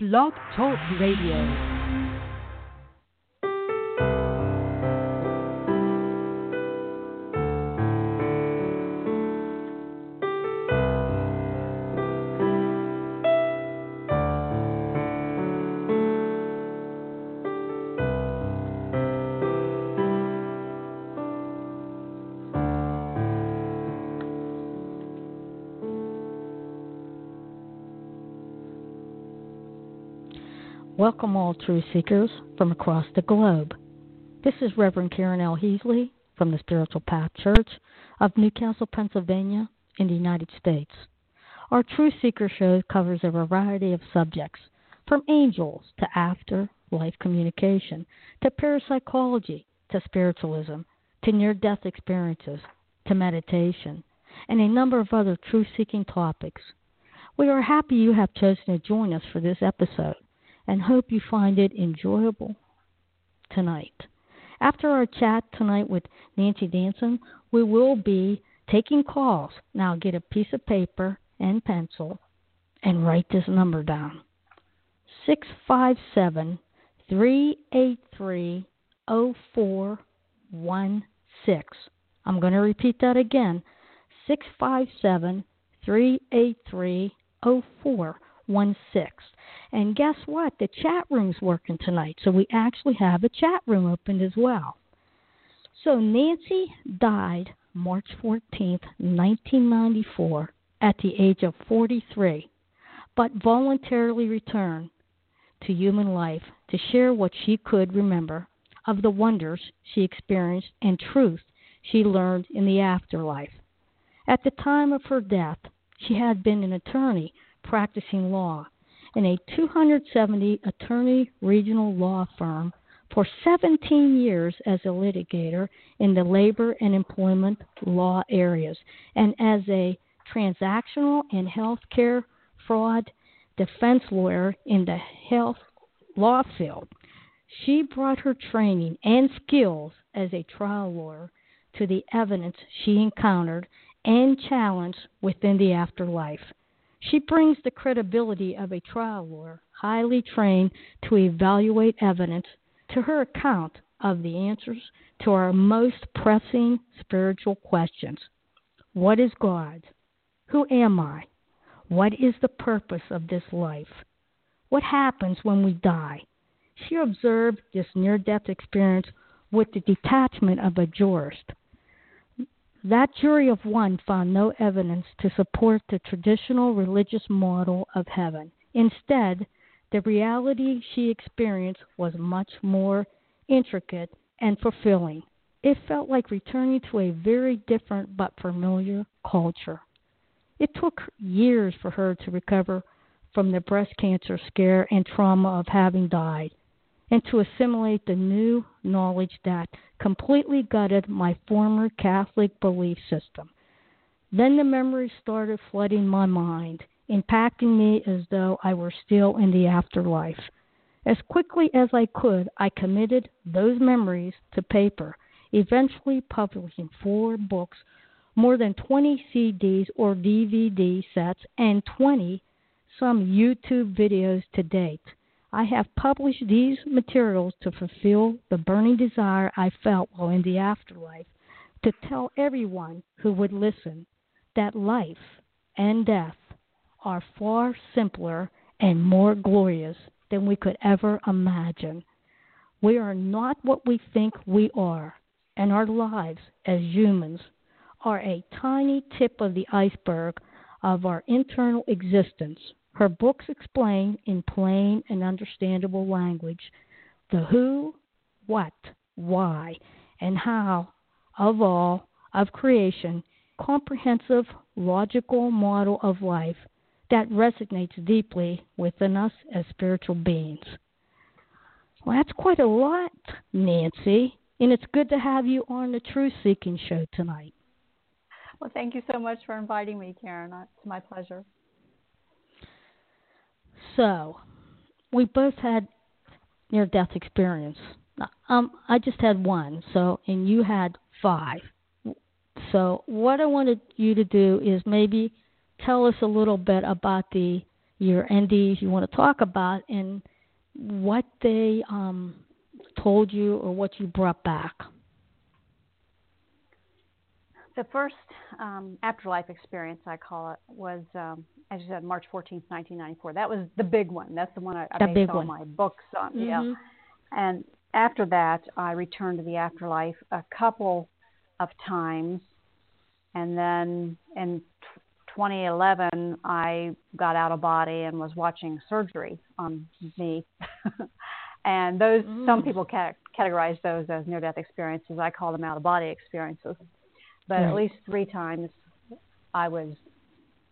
Blog Talk Radio. Welcome, all truth seekers from across the globe. This is Reverend Karen L. Heasley from the Spiritual Path Church of Newcastle, Pennsylvania, in the United States. Our Truth Seeker show covers a variety of subjects, from angels to afterlife communication, to parapsychology, to spiritualism, to near death experiences, to meditation, and a number of other truth seeking topics. We are happy you have chosen to join us for this episode and hope you find it enjoyable tonight. After our chat tonight with Nancy Danison, we will be taking calls. Now get a piece of paper and pencil and write this number down 657 383 0416. I'm going to repeat that again 657 383 0416. And guess what? The chat room's working tonight, so we actually have a chat room opened as well. So Nancy died March 14th, 1994, at the age of 43, but voluntarily returned to human life to share what she could remember of the wonders she experienced and truth she learned in the afterlife. At the time of her death, she had been an attorney practicing law in a 270 attorney regional law firm for 17 years as a litigator in the labor and employment law areas and as a transactional and health care fraud defense lawyer in the health law field. She brought her training and skills as a trial lawyer to the evidence she encountered and challenged within the afterlife. She brings the credibility of a trial lawyer, highly trained to evaluate evidence, to her account of the answers to our most pressing spiritual questions What is God? Who am I? What is the purpose of this life? What happens when we die? She observed this near death experience with the detachment of a jurist. That jury of one found no evidence to support the traditional religious model of heaven. Instead, the reality she experienced was much more intricate and fulfilling. It felt like returning to a very different but familiar culture. It took years for her to recover from the breast cancer scare and trauma of having died and to assimilate the new knowledge that completely gutted my former Catholic belief system. Then the memories started flooding my mind, impacting me as though I were still in the afterlife. As quickly as I could, I committed those memories to paper, eventually publishing four books, more than 20 CDs or DVD sets, and 20 some YouTube videos to date. I have published these materials to fulfill the burning desire I felt while in the afterlife to tell everyone who would listen that life and death are far simpler and more glorious than we could ever imagine. We are not what we think we are, and our lives as humans are a tiny tip of the iceberg of our internal existence her books explain in plain and understandable language the who, what, why, and how of all of creation, comprehensive, logical model of life that resonates deeply within us as spiritual beings. Well, that's quite a lot, Nancy, and it's good to have you on the Truth Seeking Show tonight. Well, thank you so much for inviting me, Karen. Uh, it's my pleasure. So, we both had near death experience. Um, I just had one. So, and you had five. So, what I wanted you to do is maybe tell us a little bit about the your NDEs you want to talk about and what they um, told you or what you brought back. The first um, afterlife experience, I call it, was, um, as you said, March 14th, 1994. That was the big one. That's the one I, I based all one. my books on. Mm-hmm. Yeah. And after that, I returned to the afterlife a couple of times. And then in 2011, I got out of body and was watching surgery on me. and those, mm. some people categorize those as near death experiences. I call them out of body experiences. But right. at least three times I was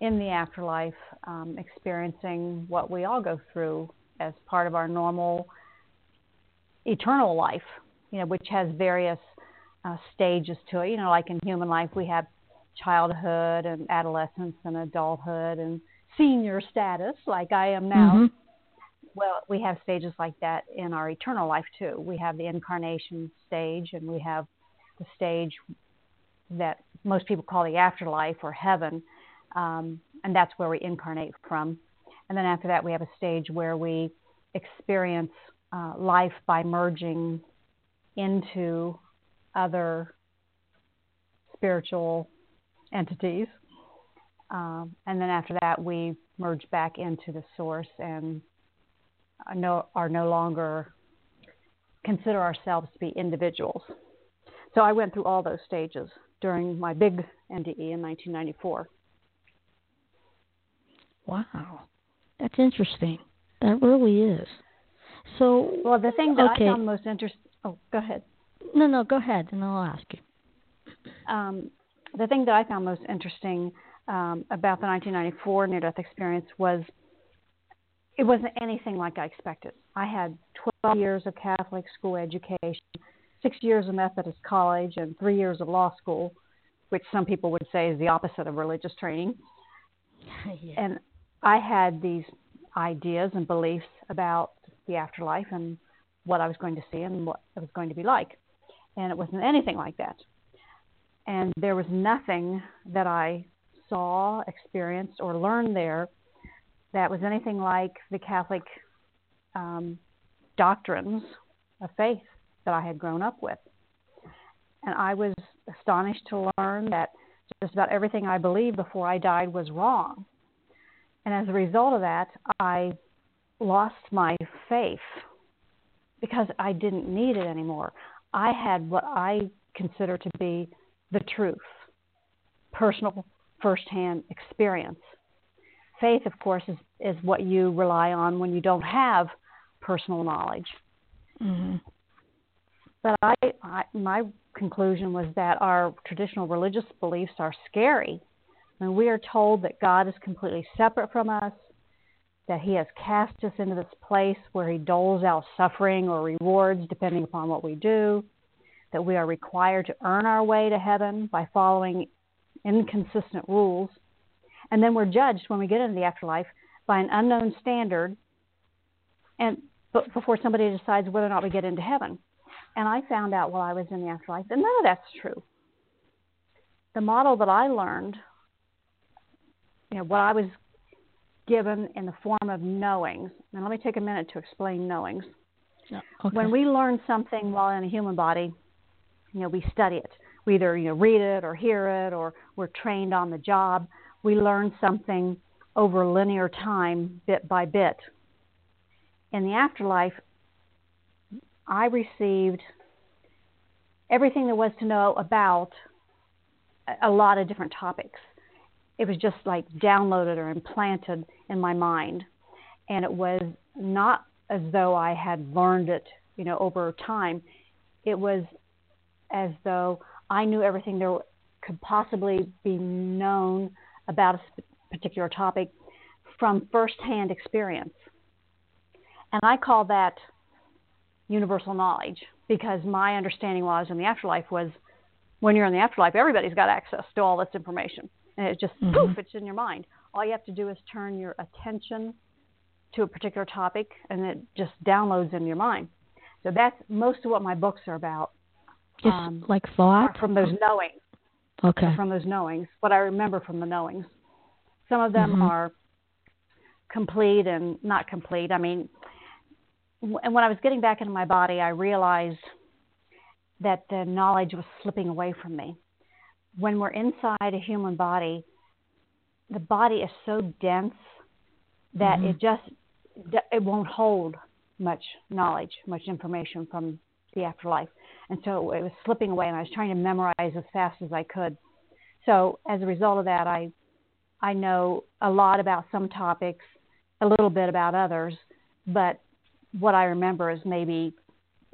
in the afterlife um, experiencing what we all go through as part of our normal eternal life, you know, which has various uh, stages to it. You know, like in human life, we have childhood and adolescence and adulthood and senior status, like I am now. Mm-hmm. Well, we have stages like that in our eternal life too. We have the incarnation stage, and we have the stage that most people call the afterlife or heaven, um, and that's where we incarnate from. And then after that, we have a stage where we experience uh, life by merging into other spiritual entities. Um, and then after that, we merge back into the source and no, are no longer consider ourselves to be individuals. So I went through all those stages during my big NDE in 1994. Wow, that's interesting. That really is. So, well, the thing that okay. I found most interesting. Oh, go ahead. No, no, go ahead, and I'll ask you. Um, the thing that I found most interesting um, about the 1994 near death experience was it wasn't anything like I expected. I had 12 years of Catholic school education, six years of Methodist college, and three years of law school, which some people would say is the opposite of religious training. yeah. And I had these ideas and beliefs about the afterlife and what I was going to see and what it was going to be like. And it wasn't anything like that. And there was nothing that I saw, experienced, or learned there that was anything like the Catholic um, doctrines of faith that I had grown up with. And I was astonished to learn that just about everything I believed before I died was wrong. And as a result of that, I lost my faith because I didn't need it anymore. I had what I consider to be the truth, personal, firsthand experience. Faith, of course, is, is what you rely on when you don't have personal knowledge. Mm-hmm. But I, I, my conclusion was that our traditional religious beliefs are scary. When we are told that God is completely separate from us, that He has cast us into this place where He doles out suffering or rewards depending upon what we do, that we are required to earn our way to heaven by following inconsistent rules, and then we're judged when we get into the afterlife by an unknown standard, and before somebody decides whether or not we get into heaven. And I found out while I was in the afterlife that none of that's true. The model that I learned, you know, what I was given in the form of knowings. And let me take a minute to explain knowings. Yeah, okay. When we learn something while in a human body, you know, we study it. We either you know read it or hear it, or we're trained on the job. We learn something over linear time, bit by bit. In the afterlife, I received everything there was to know about a lot of different topics it was just like downloaded or implanted in my mind. And it was not as though I had learned it, you know, over time. It was as though I knew everything there could possibly be known about a particular topic from firsthand experience. And I call that universal knowledge because my understanding while I was in the afterlife was when you're in the afterlife, everybody's got access to all this information and it just mm-hmm. poof, it's in your mind. All you have to do is turn your attention to a particular topic, and it just downloads in your mind. So that's most of what my books are about. Just um, like thought from those knowings. Okay. From those knowings, what I remember from the knowings. Some of them mm-hmm. are complete and not complete. I mean, and when I was getting back into my body, I realized that the knowledge was slipping away from me. When we're inside a human body, the body is so dense that mm-hmm. it just it won't hold much knowledge, much information from the afterlife. And so it was slipping away, and I was trying to memorize as fast as I could. So as a result of that, I I know a lot about some topics, a little bit about others, but what I remember is maybe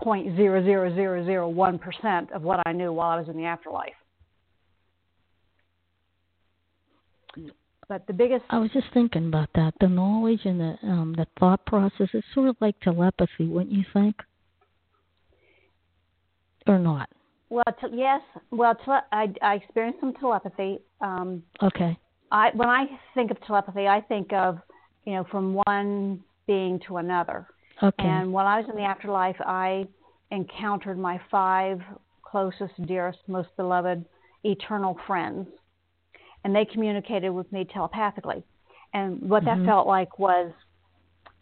point zero zero zero zero one percent of what I knew while I was in the afterlife. But the biggest I was just thinking about that. The knowledge and the um the thought process is sort of like telepathy, wouldn't you think? Or not? Well, te- yes. Well, tele- I I experienced some telepathy. Um Okay. I when I think of telepathy, I think of, you know, from one being to another. Okay. And while I was in the afterlife, I encountered my five closest, dearest, most beloved, eternal friends, and they communicated with me telepathically. And what mm-hmm. that felt like was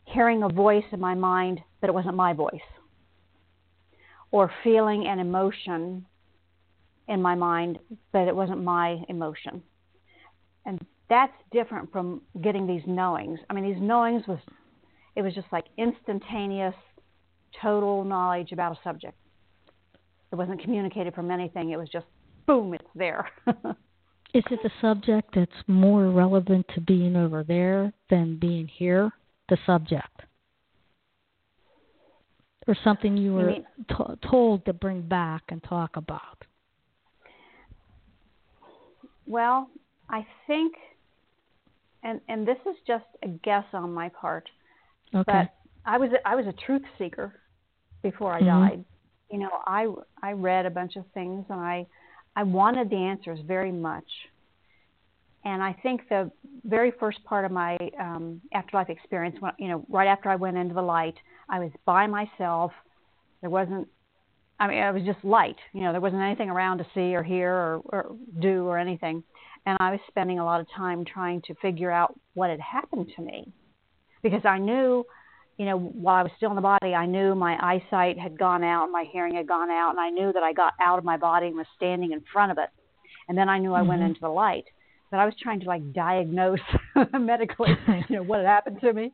hearing a voice in my mind, but it wasn't my voice, or feeling an emotion in my mind, but it wasn't my emotion. And that's different from getting these knowings. I mean, these knowings was it was just like instantaneous, total knowledge about a subject. It wasn't communicated from anything. It was just boom, it's there. Is it the subject that's more relevant to being over there than being here? The subject, or something you were you t- told to bring back and talk about? Well, I think, and and this is just a guess on my part. Okay. But I was I was a truth seeker before I mm-hmm. died. You know, I I read a bunch of things and I I wanted the answers very much. And I think the very first part of my um, afterlife experience, when, you know, right after I went into the light, I was by myself. There wasn't, I mean, I was just light. You know, there wasn't anything around to see or hear or, or do or anything. And I was spending a lot of time trying to figure out what had happened to me because I knew, you know, while I was still in the body, I knew my eyesight had gone out, and my hearing had gone out, and I knew that I got out of my body and was standing in front of it. And then I knew I mm-hmm. went into the light. But I was trying to like diagnose medically, you know, what had happened to me.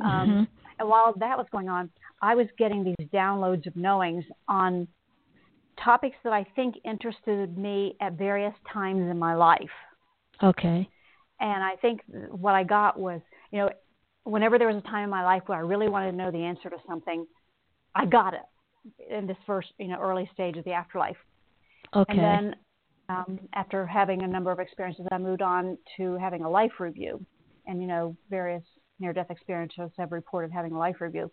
Um, mm-hmm. And while that was going on, I was getting these downloads of knowings on topics that I think interested me at various times in my life. Okay. And I think what I got was, you know, whenever there was a time in my life where I really wanted to know the answer to something, I got it in this first, you know, early stage of the afterlife. Okay. And then um, after having a number of experiences, I moved on to having a life review. And, you know, various near death experiences have reported having a life review.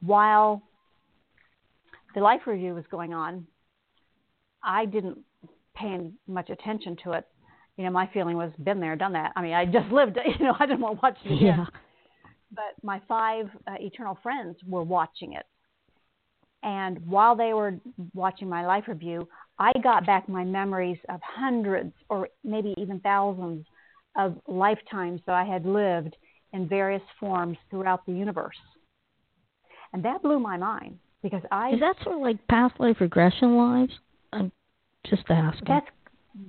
While the life review was going on, I didn't pay much attention to it you know, my feeling was been there, done that. I mean, I just lived, you know, I didn't want to watch it again. Yeah. But my five uh, eternal friends were watching it. And while they were watching my life review, I got back my memories of hundreds or maybe even thousands of lifetimes that I had lived in various forms throughout the universe. And that blew my mind because I. Is that sort of like past life regression lives? I'm just asking. That's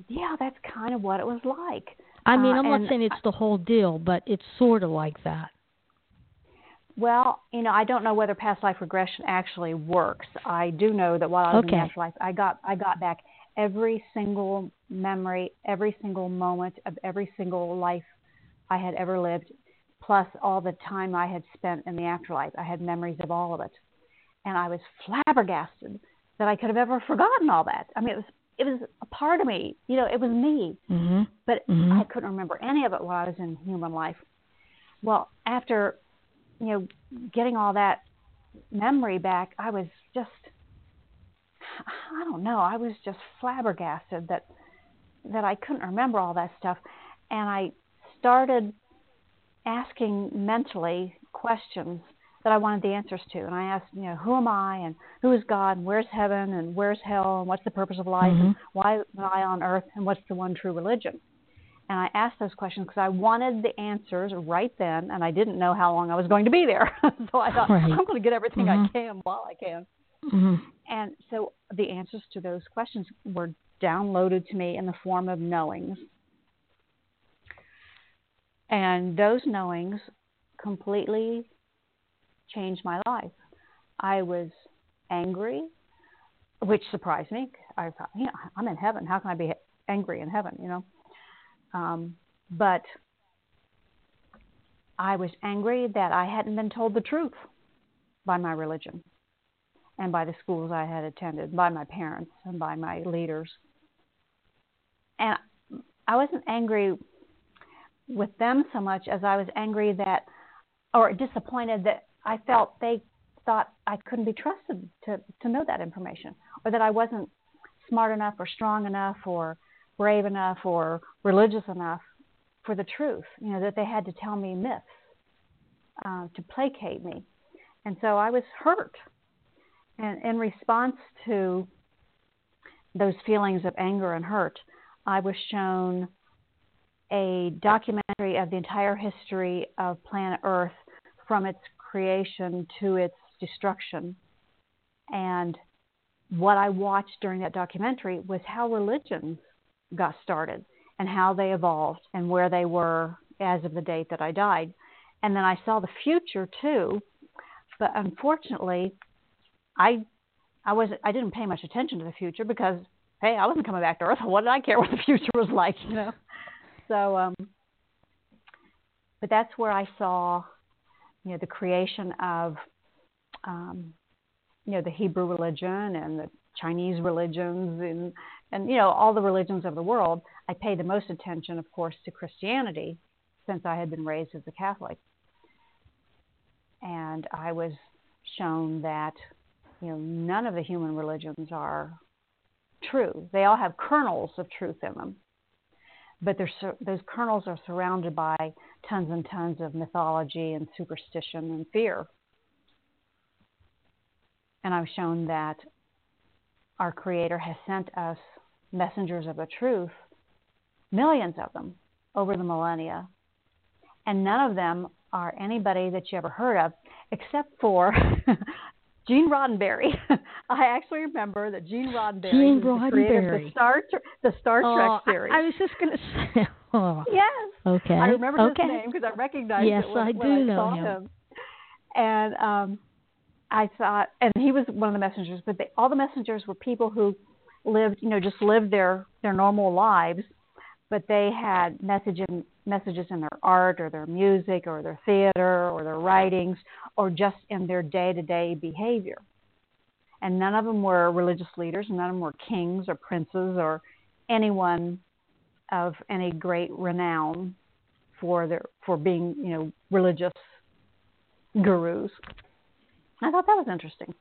yeah, that's kind of what it was like. I mean, uh, I'm not saying it's the whole deal, but it's sort of like that. Well, you know, I don't know whether past life regression actually works. I do know that while I was okay. in afterlife, I got I got back every single memory, every single moment of every single life I had ever lived, plus all the time I had spent in the afterlife. I had memories of all of it, and I was flabbergasted that I could have ever forgotten all that. I mean, it was it was a part of me. You know, it was me. Mm-hmm. But mm-hmm. I couldn't remember any of it while I was in human life. Well, after you know getting all that memory back, I was just I don't know. I was just flabbergasted that that I couldn't remember all that stuff, and I started asking mentally questions that I wanted the answers to. And I asked, you know, who am I and who is God and where's heaven and where's hell and what's the purpose of life mm-hmm. and why am I on earth and what's the one true religion? And I asked those questions because I wanted the answers right then, and I didn't know how long I was going to be there. so I thought, right. I'm going to get everything mm-hmm. I can while I can. Mm-hmm. And so the answers to those questions were downloaded to me in the form of knowings. And those knowings completely changed my life. I was angry, which surprised me. I thought, you know, I'm in heaven. How can I be angry in heaven? You know, um, but I was angry that I hadn't been told the truth by my religion and by the schools I had attended, by my parents and by my leaders. And I wasn't angry with them so much as I was angry that, or disappointed that I felt they thought I couldn't be trusted to, to know that information, or that I wasn't smart enough, or strong enough, or brave enough, or religious enough for the truth. You know, that they had to tell me myths uh, to placate me. And so I was hurt. And in response to those feelings of anger and hurt, I was shown a documentary of the entire history of planet Earth from its creation to its destruction. And what I watched during that documentary was how religions got started and how they evolved and where they were as of the date that I died. And then I saw the future too, but unfortunately, I I wasn't I didn't pay much attention to the future because hey, I wasn't coming back to Earth. What did I care what the future was like, you know? So, um, but that's where I saw, you know, the creation of, um, you know, the Hebrew religion and the Chinese religions and and you know all the religions of the world. I paid the most attention, of course, to Christianity, since I had been raised as a Catholic, and I was shown that you know none of the human religions are true. They all have kernels of truth in them, but those kernels are surrounded by tons and tons of mythology and superstition and fear. And I've shown that our Creator has sent us messengers of the truth, millions of them, over the millennia. And none of them are anybody that you ever heard of, except for Gene Roddenberry. I actually remember that Gene Roddenberry Gene Roddenberry. the creator of the Star the Star oh, Trek series. I, I was just going to say. Yes. Okay. I remember okay. his name because I recognized yes, it when, I when do I know saw him. him. And um, I thought, and he was one of the messengers, but they, all the messengers were people who lived, you know, just lived their their normal lives, but they had message in, messages in their art or their music or their theater or their writings or just in their day to day behavior and none of them were religious leaders, none of them were kings or princes or anyone of any great renown for their for being you know religious gurus. I thought that was interesting.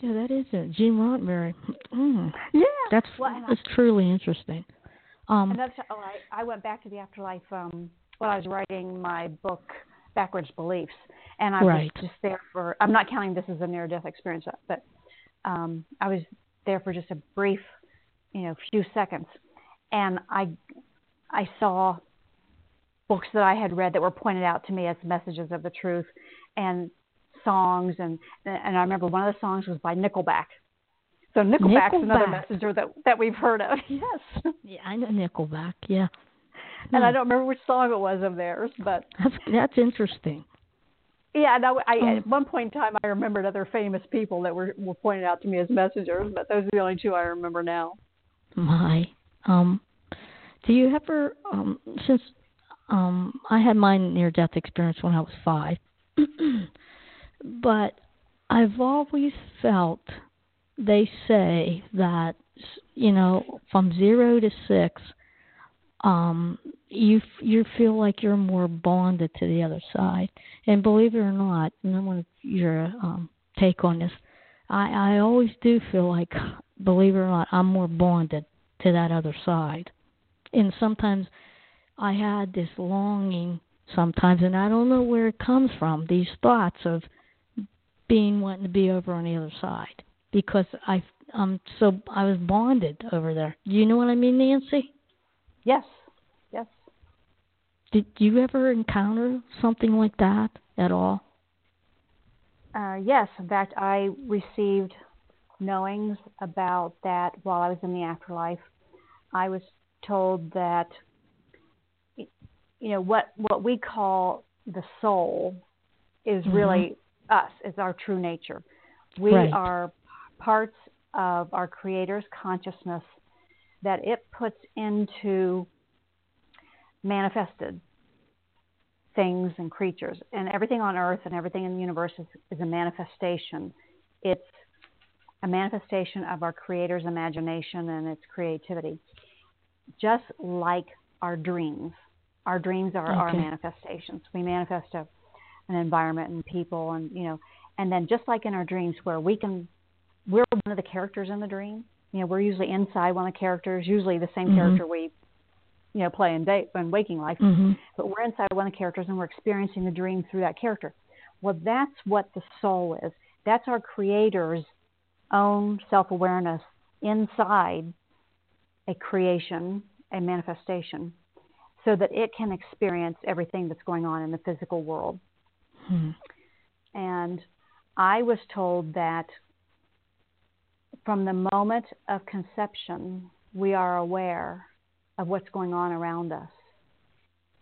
Yeah, that is it. Gene Roddenberry. Mm. Yeah, that's well, that's I, truly interesting. Um, and that's oh, I, I went back to the afterlife um, when I was writing my book Backwards Beliefs, and I right. was just there for. I'm not counting this as a near death experience, but um, I was there for just a brief, you know, few seconds, and I I saw books that I had read that were pointed out to me as messages of the truth, and songs, and and I remember one of the songs was by Nickelback. So Nickelback's Nickelback. another messenger that that we've heard of. Yes. Yeah, I know Nickelback. Yeah. And Hmm. I don't remember which song it was of theirs, but that's that's interesting. Yeah, no, I, Oh. at one point in time I remembered other famous people that were were pointed out to me as messengers, but those are the only two I remember now. My, um, do you ever, um, since um, I had my near-death experience when I was five, but I've always felt they say that you know from zero to six, um, you you feel like you're more bonded to the other side, and believe it or not, and I want your um, take on this. I I always do feel like, believe it or not, I'm more bonded to that other side, and sometimes I had this longing sometimes, and I don't know where it comes from. These thoughts of being wanting to be over on the other side because I um so I was bonded over there. Do you know what I mean, Nancy? Yes, yes. Did you ever encounter something like that at all? Uh, yes, in fact, I received knowings about that while I was in the afterlife. I was told that you know what what we call the soul is mm-hmm. really us, is our true nature. We right. are parts of our Creator's consciousness that it puts into manifested things and creatures. And everything on earth and everything in the universe is, is a manifestation. It's a manifestation of our Creator's imagination and its creativity. Just like our dreams. Our dreams are okay. our manifestations. We manifest a, an environment and people and you know and then just like in our dreams where we can we're one of the characters in the dream. You know, we're usually inside one of the characters, usually the same mm-hmm. character we you know, play in day in waking life. Mm-hmm. But we're inside one of the characters and we're experiencing the dream through that character. Well, that's what the soul is. That's our creator's own self awareness inside a creation, a manifestation, so that it can experience everything that's going on in the physical world. Hmm. And I was told that from the moment of conception, we are aware of what's going on around us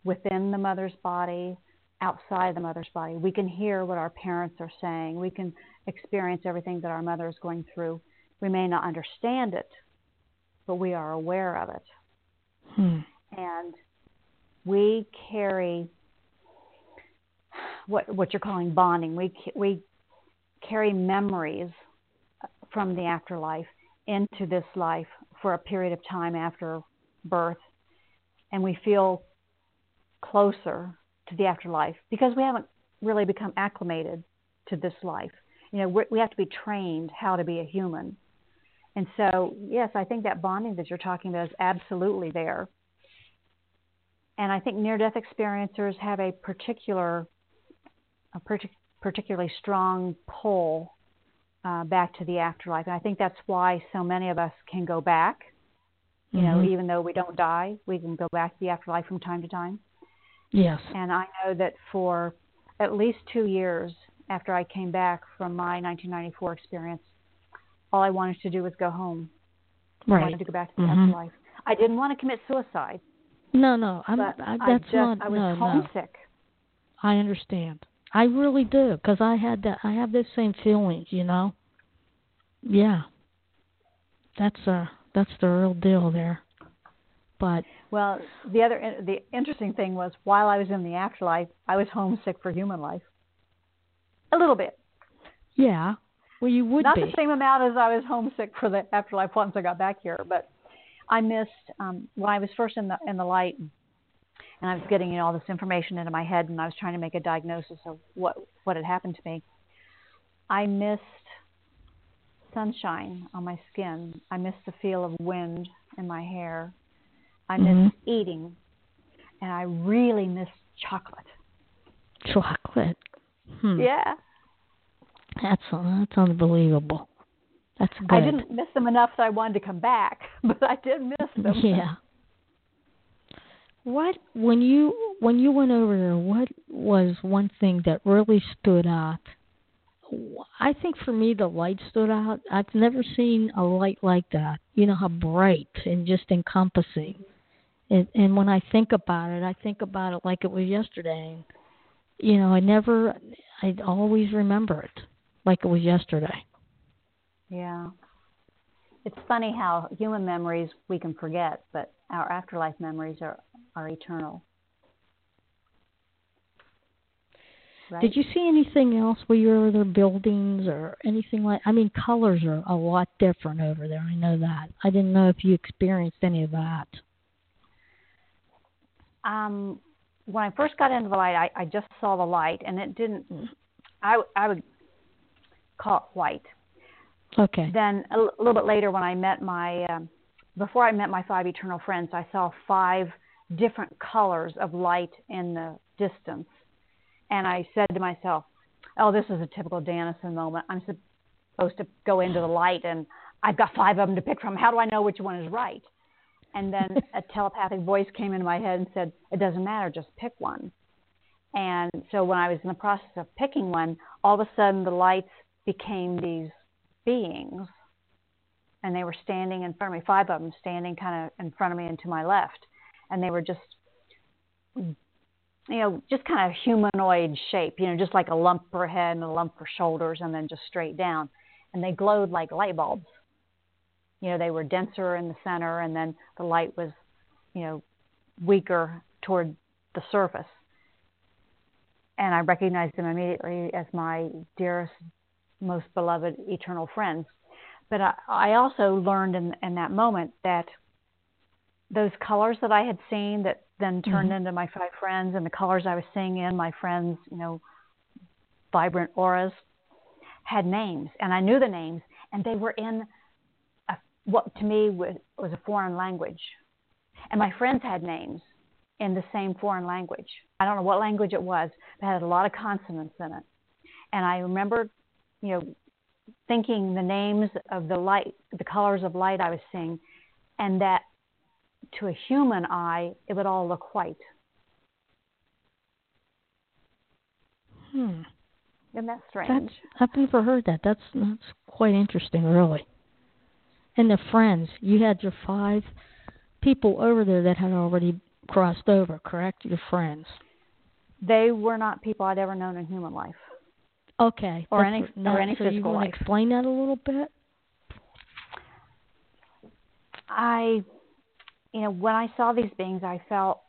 within the mother's body, outside the mother's body. We can hear what our parents are saying. We can experience everything that our mother is going through. We may not understand it, but we are aware of it. Hmm. And we carry what what you're calling bonding. We we carry memories from the afterlife into this life for a period of time after birth, and we feel closer to the afterlife because we haven't really become acclimated to this life. You know, we have to be trained how to be a human. And so, yes, I think that bonding that you're talking about is absolutely there. And I think near-death experiencers have a particular, a partic- particularly strong pull uh, back to the afterlife. And I think that's why so many of us can go back you know, mm-hmm. even though we don't die, we can go back to the afterlife from time to time. Yes. And I know that for at least two years after I came back from my 1994 experience, all I wanted to do was go home. Right. I wanted to go back to the mm-hmm. afterlife. I didn't want to commit suicide. No, no, I'm. I, that's I just, not. I was no, homesick. No. I understand. I really do because I had that. I have the same feelings. You know. Yeah. That's uh that's the real deal there. But well, the other the interesting thing was while I was in the afterlife, I was homesick for human life. A little bit. Yeah. Well, you would not be. the same amount as I was homesick for the afterlife once I got back here, but I missed um, when I was first in the in the light, and I was getting you know, all this information into my head, and I was trying to make a diagnosis of what what had happened to me. I missed sunshine on my skin. I missed the feel of wind in my hair. I missed mm-hmm. eating. And I really missed chocolate. Chocolate. Hmm. Yeah. That's that's unbelievable. That's good. I didn't miss them enough that I wanted to come back, but I did miss them. Yeah. What when you when you went over there, what was one thing that really stood out I think for me the light stood out. I've never seen a light like that. You know how bright and just encompassing. And, and when I think about it, I think about it like it was yesterday. You know, I never, I always remember it like it was yesterday. Yeah. It's funny how human memories we can forget, but our afterlife memories are, are eternal. Right. Did you see anything else? Were there buildings or anything like? I mean, colors are a lot different over there. I know that. I didn't know if you experienced any of that. Um, when I first got into the light, I, I just saw the light, and it didn't. I I would call it white. Okay. Then a, l- little bit later, when I met my, um, before I met my five eternal friends, I saw five different colors of light in the distance and I said to myself, "Oh, this is a typical Danison moment. I'm supposed to go into the light, and I've got five of them to pick from. How do I know which one is right?" And then a telepathic voice came into my head and said, It doesn't matter, just pick one. And so when I was in the process of picking one, all of a sudden the lights became these beings. And they were standing in front of me, five of them standing kind of in front of me and to my left. And they were just, you know, just kind of humanoid shape, you know, just like a lump for head and a lump for shoulders and then just straight down. And they glowed like light bulbs you know they were denser in the center and then the light was you know weaker toward the surface and i recognized them immediately as my dearest most beloved eternal friends but i, I also learned in, in that moment that those colors that i had seen that then turned mm-hmm. into my five friends and the colors i was seeing in my friends you know vibrant auras had names and i knew the names and they were in what to me was, was a foreign language. And my friends had names in the same foreign language. I don't know what language it was, but it had a lot of consonants in it. And I remember, you know, thinking the names of the light, the colors of light I was seeing, and that to a human eye, it would all look white. Hmm. Isn't that strange? That's, I've never heard that. That's that's quite interesting, really and the friends. You had your five people over there that had already crossed over, correct? Your friends. They were not people I'd ever known in human life. Okay. Or any or any so physical you want life. to explain that a little bit? I, you know, when I saw these beings, I felt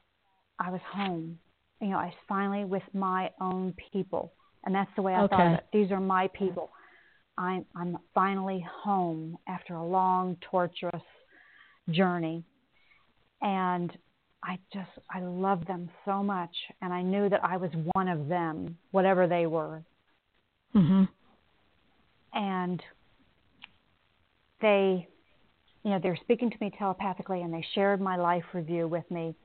I was home. You know, I was finally with my own people, and that's the way I okay. thought of it. These are my people. I'm, I'm finally home after a long, torturous journey. And I just, I love them so much. And I knew that I was one of them, whatever they were. Hmm And they, you know, they were speaking to me telepathically and they shared my life review with me.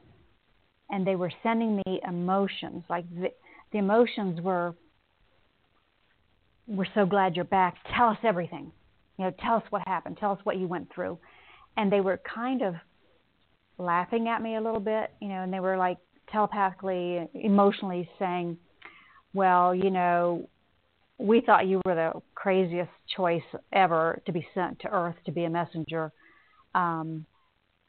And they were sending me emotions. Like the, the emotions were we're so glad you're back. Tell us everything. You know, tell us what happened. Tell us what you went through. And they were kind of laughing at me a little bit, you know, and they were like telepathically, emotionally saying, well, you know, we thought you were the craziest choice ever to be sent to Earth to be a messenger. Um,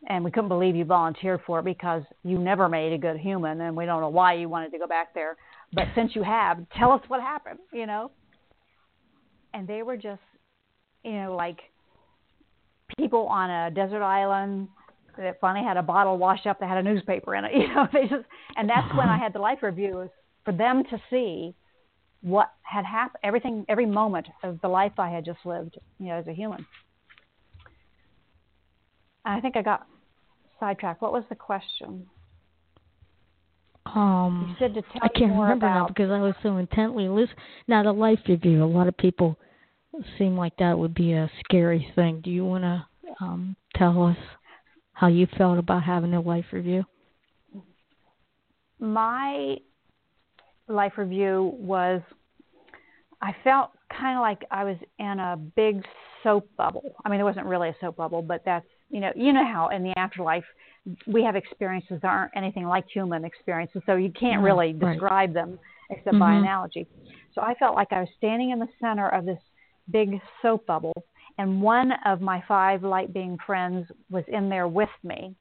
and we couldn't believe you volunteered for it because you never made a good human, and we don't know why you wanted to go back there. But since you have, tell us what happened, you know? and they were just, you know, like people on a desert island that finally had a bottle washed up that had a newspaper in it. You know, they just, and that's when I had the life reviews for them to see what had happened, everything, every moment of the life I had just lived, you know, as a human. I think I got sidetracked. What was the question? Um, you said to tell I can't remember about... now because I was so intently listening. Now the life review. A lot of people seem like that would be a scary thing. Do you want to um, tell us how you felt about having a life review? My life review was I felt kind of like I was in a big soap bubble. I mean, it wasn't really a soap bubble, but that's you know, you know how in the afterlife we have experiences that aren't anything like human experiences, so you can't really right. describe them except mm-hmm. by analogy. So I felt like I was standing in the center of this big soap bubble, and one of my five light being friends was in there with me.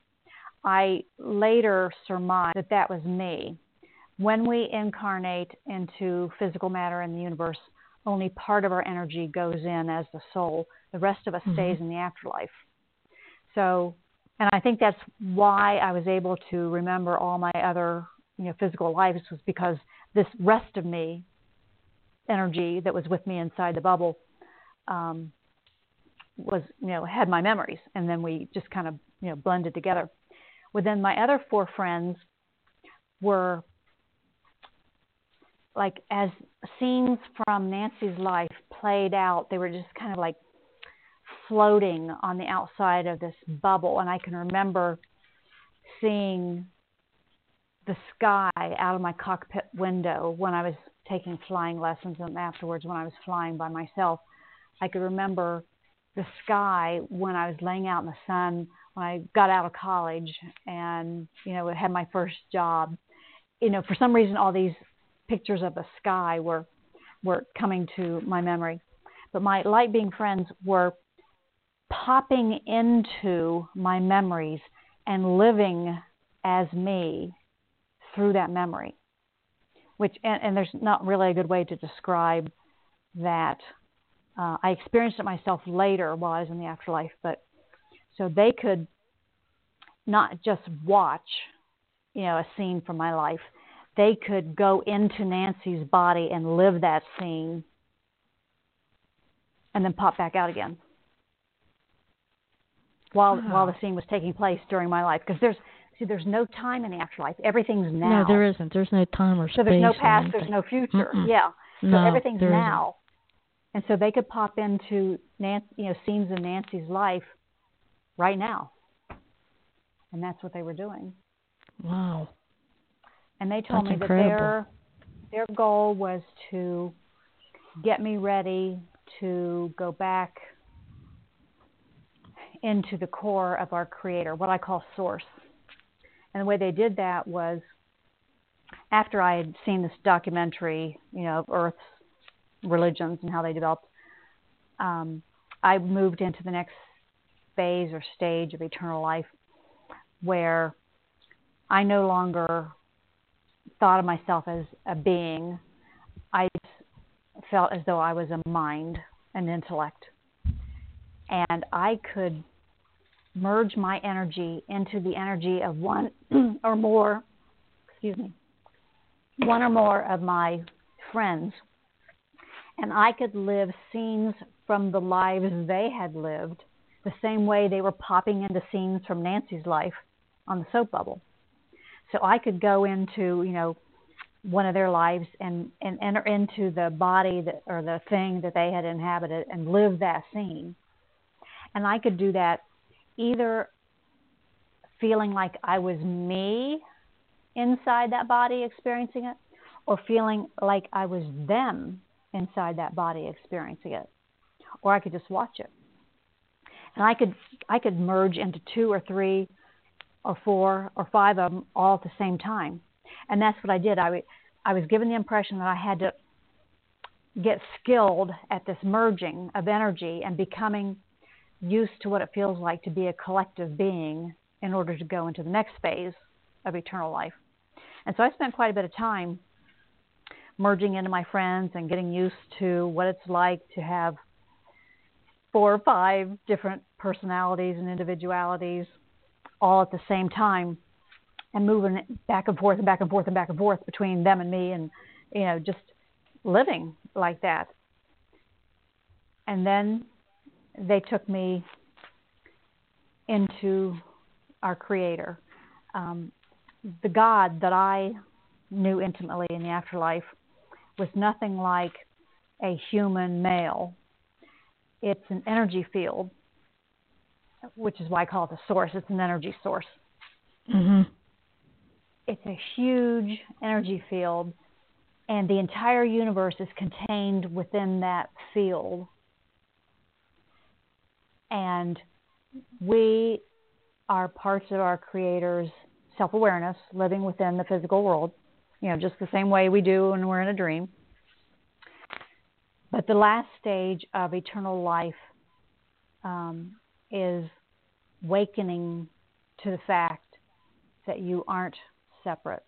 I later surmised that that was me. When we incarnate into physical matter in the universe, only part of our energy goes in as the soul. The rest of us mm-hmm. stays in the afterlife. So, and I think that's why I was able to remember all my other, you know, physical lives was because this rest of me energy that was with me inside the bubble um, was you know had my memories, and then we just kind of you know blended together. Well, then my other four friends were like as scenes from Nancy's life played out. They were just kind of like floating on the outside of this bubble, and I can remember seeing the sky out of my cockpit window when I was taking flying lessons and afterwards when I was flying by myself I could remember the sky when I was laying out in the sun when I got out of college and you know had my first job, you know for some reason all these pictures of the sky were were coming to my memory, but my light being friends were popping into my memories and living as me through that memory. Which and, and there's not really a good way to describe that. Uh, I experienced it myself later while I was in the afterlife, but so they could not just watch, you know, a scene from my life. They could go into Nancy's body and live that scene and then pop back out again while wow. while the scene was taking place during my life. Because there's see there's no time in the afterlife everything's now. no there isn't. There's no time or space so there's no past there's no future. Mm-mm. yeah. So no, everything's now. And so they could pop into Nancy, you know scenes in Nancy's life right now. And that's what they were doing. Wow and they told that's me incredible. that their their goal was to get me ready to go back into the core of our creator, what I call source. And the way they did that was after I had seen this documentary, you know, of Earth's religions and how they developed, um, I moved into the next phase or stage of eternal life where I no longer thought of myself as a being. I felt as though I was a mind, an intellect. And I could merge my energy into the energy of one or more, excuse me, one or more of my friends. And I could live scenes from the lives they had lived the same way they were popping into scenes from Nancy's life on the soap bubble. So I could go into, you know, one of their lives and, and enter into the body that, or the thing that they had inhabited and live that scene. And I could do that either feeling like I was me inside that body experiencing it, or feeling like I was them inside that body experiencing it. Or I could just watch it. And I could I could merge into two or three or four or five of them all at the same time. And that's what I did. I, I was given the impression that I had to get skilled at this merging of energy and becoming used to what it feels like to be a collective being in order to go into the next phase of eternal life. And so I spent quite a bit of time merging into my friends and getting used to what it's like to have four or five different personalities and individualities all at the same time and moving back and forth and back and forth and back and forth between them and me and you know just living like that. And then they took me into our creator. Um, the god that i knew intimately in the afterlife was nothing like a human male. It's an energy field which is why i call it the source it's an energy source mm-hmm. it's a huge energy field and the entire universe is contained within that field and we are parts of our creator's self awareness, living within the physical world, you know, just the same way we do when we're in a dream. But the last stage of eternal life um, is wakening to the fact that you aren't separate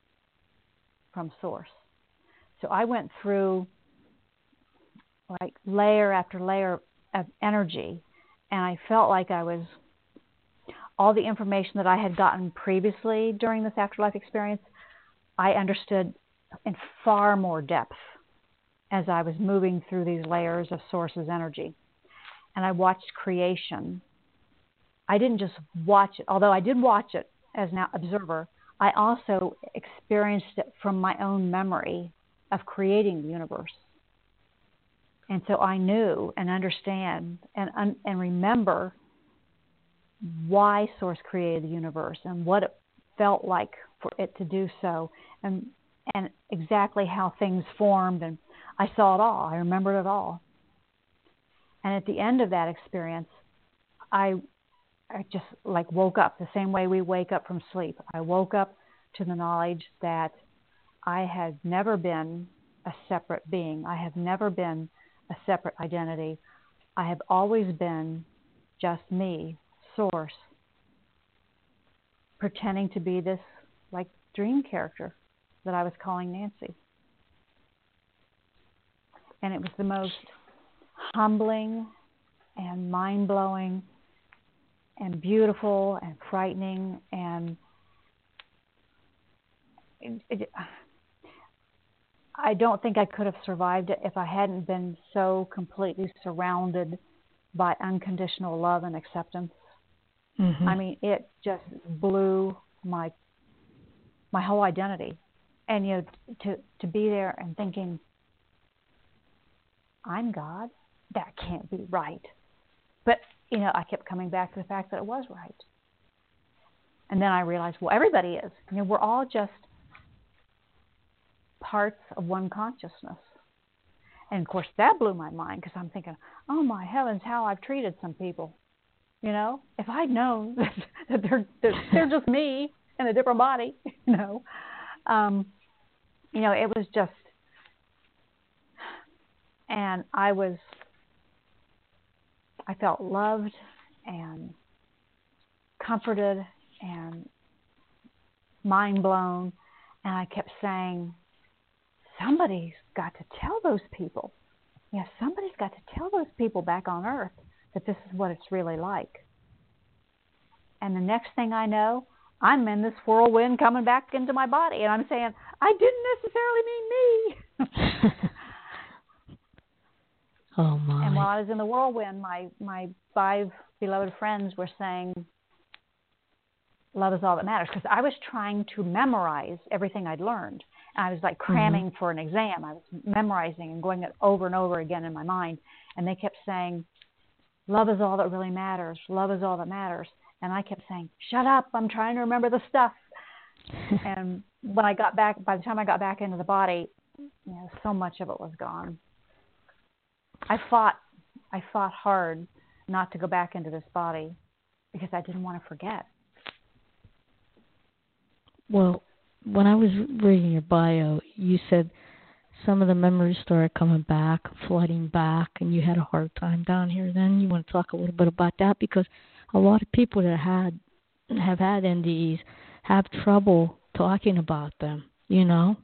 from Source. So I went through like layer after layer of energy and I felt like I was all the information that I had gotten previously during this afterlife experience, I understood in far more depth as I was moving through these layers of sources energy. And I watched creation. I didn't just watch it, although I did watch it as an observer, I also experienced it from my own memory of creating the universe. And so I knew and understand and and remember why Source created the universe and what it felt like for it to do so, and and exactly how things formed. And I saw it all. I remembered it all. And at the end of that experience, I I just like woke up the same way we wake up from sleep. I woke up to the knowledge that I had never been a separate being. I have never been a separate identity. I have always been just me, source, pretending to be this like dream character that I was calling Nancy. And it was the most humbling and mind blowing and beautiful and frightening and it, it, I don't think I could have survived it if I hadn't been so completely surrounded by unconditional love and acceptance. Mm-hmm. I mean, it just blew my my whole identity. And you know, to to be there and thinking, I'm God, that can't be right. But you know, I kept coming back to the fact that it was right. And then I realized, well, everybody is. You know, we're all just parts of one consciousness. And of course, that blew my mind because I'm thinking, oh my heavens, how I've treated some people. You know, if I'd known that they're they're, they're just me in a different body, you know, um, you know, it was just, and I was, I felt loved and comforted and mind blown, and I kept saying, somebody's got to tell those people. Yeah, somebody's got to tell those people back on Earth that this is what it's really like. And the next thing I know, I'm in this whirlwind coming back into my body, and I'm saying, I didn't necessarily mean me. oh my! And while I was in the whirlwind, my my five beloved friends were saying, "Love is all that matters," because I was trying to memorize everything I'd learned. And I was like cramming mm-hmm. for an exam. I was memorizing and going it over and over again in my mind. And they kept saying, Love is all that really matters. Love is all that matters. And I kept saying, Shut up. I'm trying to remember the stuff. and when I got back, by the time I got back into the body, you know, so much of it was gone. I fought, I fought hard not to go back into this body because I didn't want to forget. Well, when I was reading your bio, you said some of the memories started coming back, flooding back, and you had a hard time down here. Then you want to talk a little bit about that because a lot of people that had have had NDEs have trouble talking about them. You know.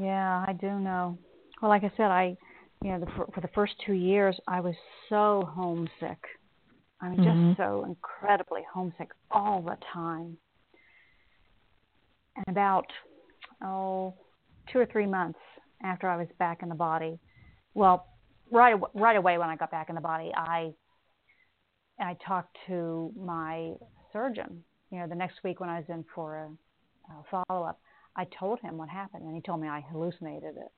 Yeah, I do know. Well, like I said, I, you know, the, for, for the first two years, I was so homesick. I mean, mm-hmm. just so incredibly homesick all the time and about oh two or three months after I was back in the body, well, right right away when I got back in the body, I I talked to my surgeon. You know, the next week when I was in for a, a follow up, I told him what happened, and he told me I hallucinated it.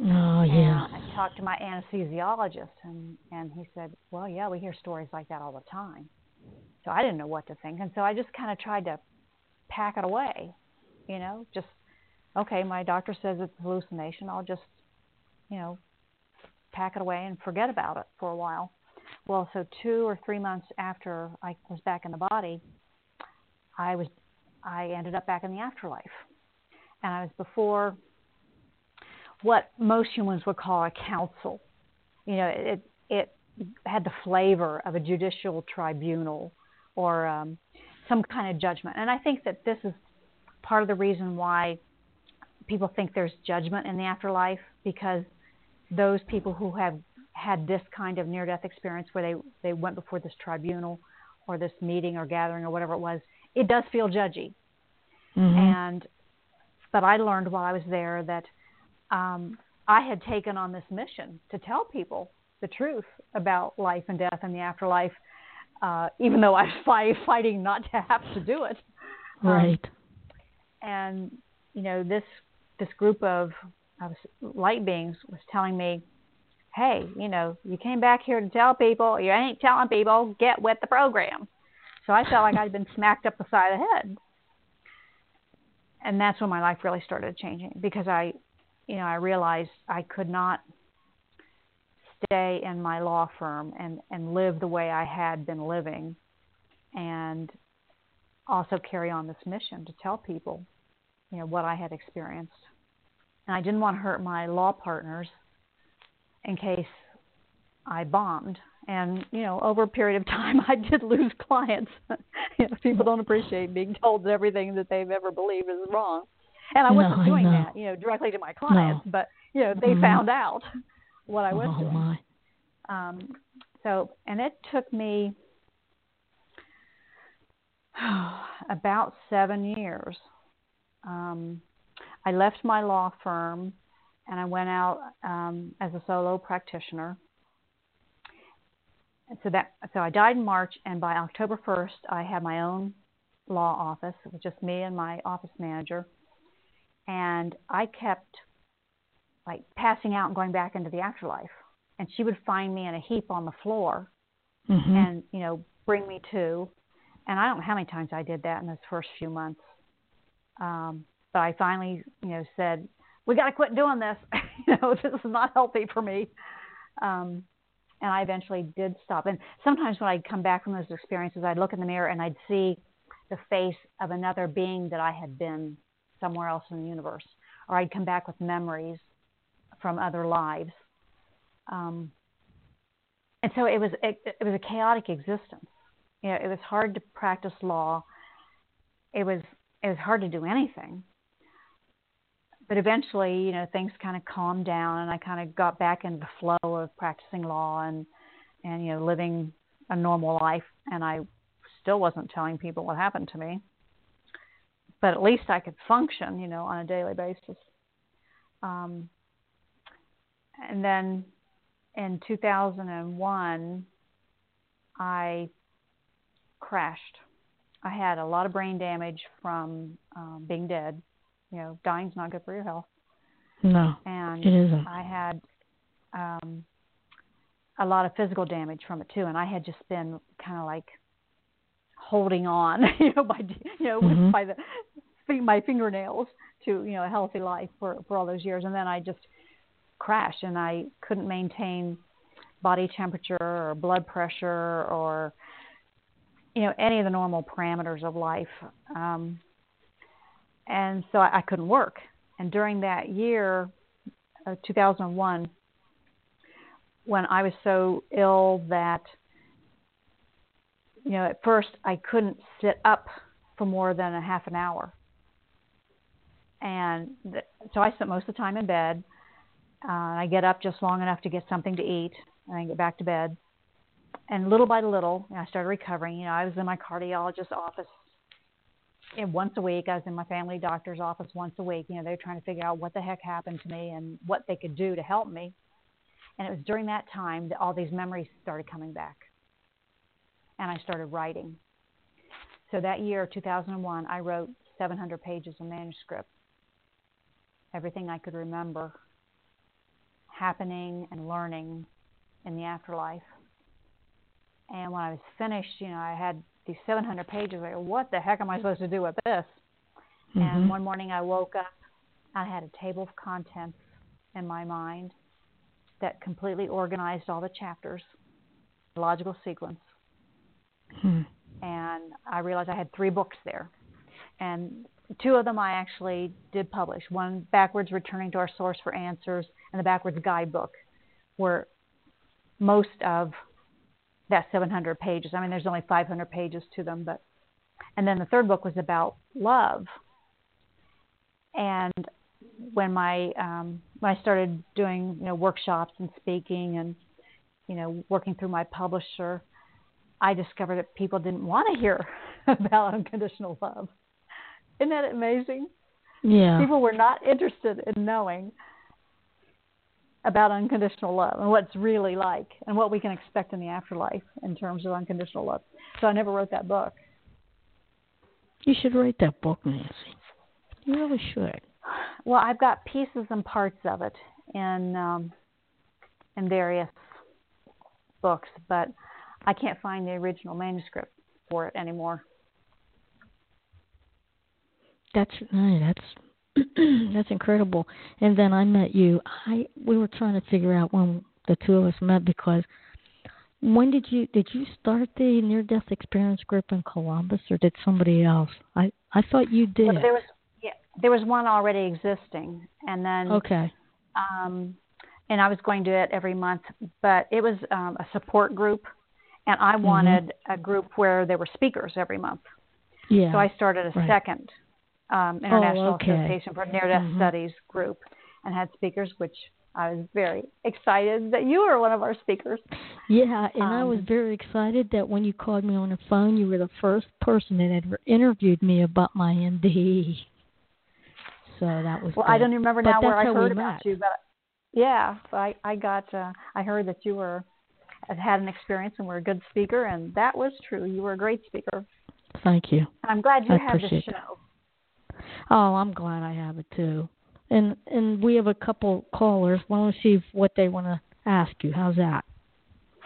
Oh yeah. And I talked to my anesthesiologist, and and he said, well, yeah, we hear stories like that all the time. So I didn't know what to think, and so I just kind of tried to pack it away. You know, just okay. My doctor says it's hallucination. I'll just, you know, pack it away and forget about it for a while. Well, so two or three months after I was back in the body, I was, I ended up back in the afterlife, and I was before what most humans would call a council. You know, it it had the flavor of a judicial tribunal or um, some kind of judgment. And I think that this is part of the reason why people think there's judgment in the afterlife because those people who have had this kind of near death experience where they, they went before this tribunal or this meeting or gathering or whatever it was, it does feel judgy. Mm-hmm. And but I learned while I was there that um, I had taken on this mission to tell people the truth about life and death and the afterlife uh, even though I was fight, fighting not to have to do it. Um, right. Um, and you know this this group of, of light beings was telling me, "Hey, you know, you came back here to tell people. You ain't telling people. Get with the program." So I felt like I'd been smacked up the side of the head. And that's when my life really started changing because I, you know, I realized I could not stay in my law firm and and live the way I had been living, and also carry on this mission to tell people, you know, what I had experienced. And I didn't want to hurt my law partners in case I bombed. And you know, over a period of time, I did lose clients. you know, people don't appreciate being told everything that they've ever believed is wrong. And I wasn't no, doing that, you know, directly to my clients, no. but you know, they mm-hmm. found out what I was oh, doing. My. Um, so, and it took me about seven years. Um, I left my law firm and I went out um, as a solo practitioner. And so that so I died in March, and by October 1st, I had my own law office. It was just me and my office manager, and I kept like passing out and going back into the afterlife. And she would find me in a heap on the floor, mm-hmm. and you know bring me to. And I don't know how many times I did that in those first few months. Um, but I finally, you know, said, "We got to quit doing this. you know, this is not healthy for me." Um, and I eventually did stop. And sometimes when I'd come back from those experiences, I'd look in the mirror and I'd see the face of another being that I had been somewhere else in the universe, or I'd come back with memories from other lives. Um, and so it was it, it was a chaotic existence. You know, it was hard to practice law. It was it was hard to do anything. But eventually, you know, things kind of calmed down, and I kind of got back into the flow of practicing law and and you know living a normal life. And I still wasn't telling people what happened to me, but at least I could function, you know, on a daily basis. Um, and then in 2001, I crashed. I had a lot of brain damage from um, being dead. You know, dying's not good for your health. No, and it isn't. I had um, a lot of physical damage from it too, and I had just been kind of like holding on, you know, by you know, mm-hmm. by the my fingernails to you know a healthy life for for all those years, and then I just crashed, and I couldn't maintain body temperature or blood pressure or you know any of the normal parameters of life. Um, and so I, I couldn't work. And during that year uh, 2001 when i was so ill that you know at first i couldn't sit up for more than a half an hour and th- so i spent most of the time in bed uh, i get up just long enough to get something to eat and then get back to bed and little by little, I started recovering. You know, I was in my cardiologist's office and once a week. I was in my family doctor's office once a week. You know, they were trying to figure out what the heck happened to me and what they could do to help me. And it was during that time that all these memories started coming back. And I started writing. So that year, 2001, I wrote 700 pages of manuscript. Everything I could remember happening and learning in the afterlife. And when I was finished, you know, I had these 700 pages. I go, what the heck am I supposed to do with this? Mm-hmm. And one morning I woke up. I had a table of contents in my mind that completely organized all the chapters, logical sequence. Hmm. And I realized I had three books there. And two of them I actually did publish. One, Backwards Returning to Our Source for Answers, and the Backwards Guidebook, were most of that 700 pages. I mean, there's only 500 pages to them, but and then the third book was about love. And when my um, when I started doing you know workshops and speaking and you know working through my publisher, I discovered that people didn't want to hear about unconditional love. Isn't that amazing? Yeah. People were not interested in knowing about unconditional love and what it's really like and what we can expect in the afterlife in terms of unconditional love. So I never wrote that book. You should write that book, Nancy. You really should. Well, I've got pieces and parts of it in um, in various books, but I can't find the original manuscript for it anymore. That's that's That's incredible. And then I met you. I we were trying to figure out when the two of us met because when did you did you start the near death experience group in Columbus or did somebody else? I I thought you did. Well, there was yeah, there was one already existing, and then okay. Um, and I was going to it every month, but it was um, a support group, and I mm-hmm. wanted mm-hmm. a group where there were speakers every month. Yeah. So I started a right. second um, International oh, okay. Association for Near Death mm-hmm. Studies group, and had speakers, which I was very excited that you were one of our speakers. Yeah, and um, I was very excited that when you called me on the phone, you were the first person that had interviewed me about my NDE. So that was. Well, good. I don't remember but now where I heard about met. you, but yeah, so I I got uh, I heard that you were had had an experience and were a good speaker, and that was true. You were a great speaker. Thank you. I'm glad you I have the show. Oh, I'm glad I have it too. And and we have a couple callers. Why don't we see what they want to ask you? How's that?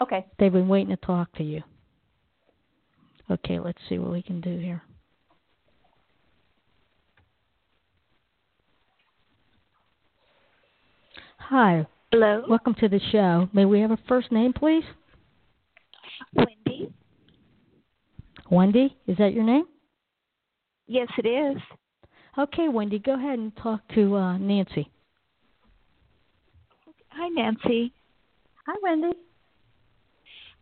Okay. They've been waiting to talk to you. Okay, let's see what we can do here. Hi. Hello. Welcome to the show. May we have a first name, please? Wendy. Wendy, is that your name? Yes, it is. Okay, Wendy, go ahead and talk to uh, Nancy. Hi, Nancy. Hi, Wendy.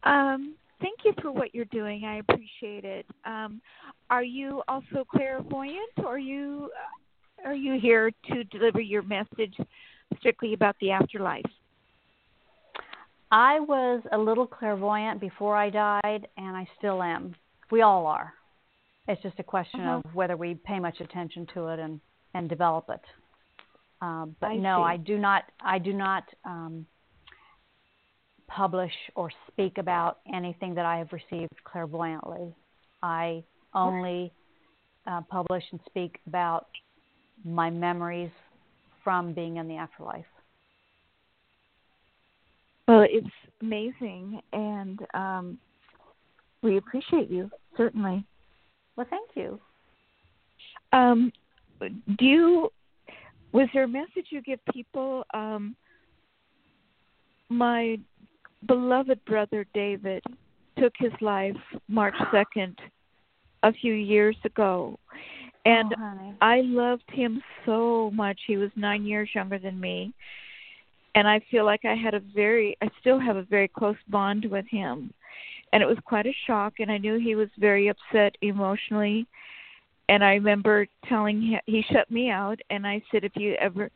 Um, thank you for what you're doing. I appreciate it. Um, are you also clairvoyant, or are you are you here to deliver your message strictly about the afterlife? I was a little clairvoyant before I died, and I still am. We all are. It's just a question uh-huh. of whether we pay much attention to it and and develop it. Um, but I no, see. I do not. I do not um, publish or speak about anything that I have received clairvoyantly. I only uh, publish and speak about my memories from being in the afterlife. Well, it's amazing, and um, we appreciate you certainly. Well, thank you. Um, do you? Was there a message you give people? Um, my beloved brother David took his life March second, a few years ago, and oh, I loved him so much. He was nine years younger than me, and I feel like I had a very, I still have a very close bond with him. And it was quite a shock and i knew he was very upset emotionally. And i remember telling him he shut me out and i said if you ever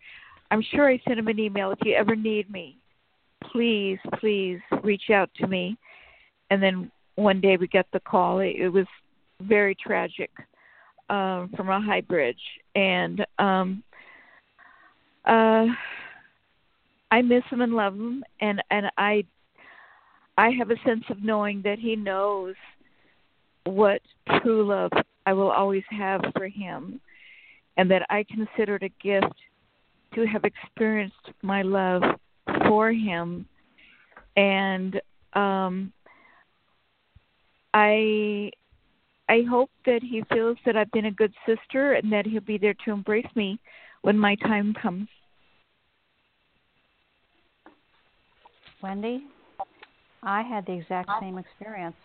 i'm sure i sent him an email if you ever need me please please reach out to me. And then one day we got the call. It, it was very tragic um from a high bridge. And um uh I miss him and love him. And and I I have a sense of knowing that He knows what true love I will always have for Him, and that I consider it a gift to have experienced my love for Him. And um, I I hope that he feels that I've been a good sister and that he'll be there to embrace me when my time comes. Wendy, I had the exact same experience.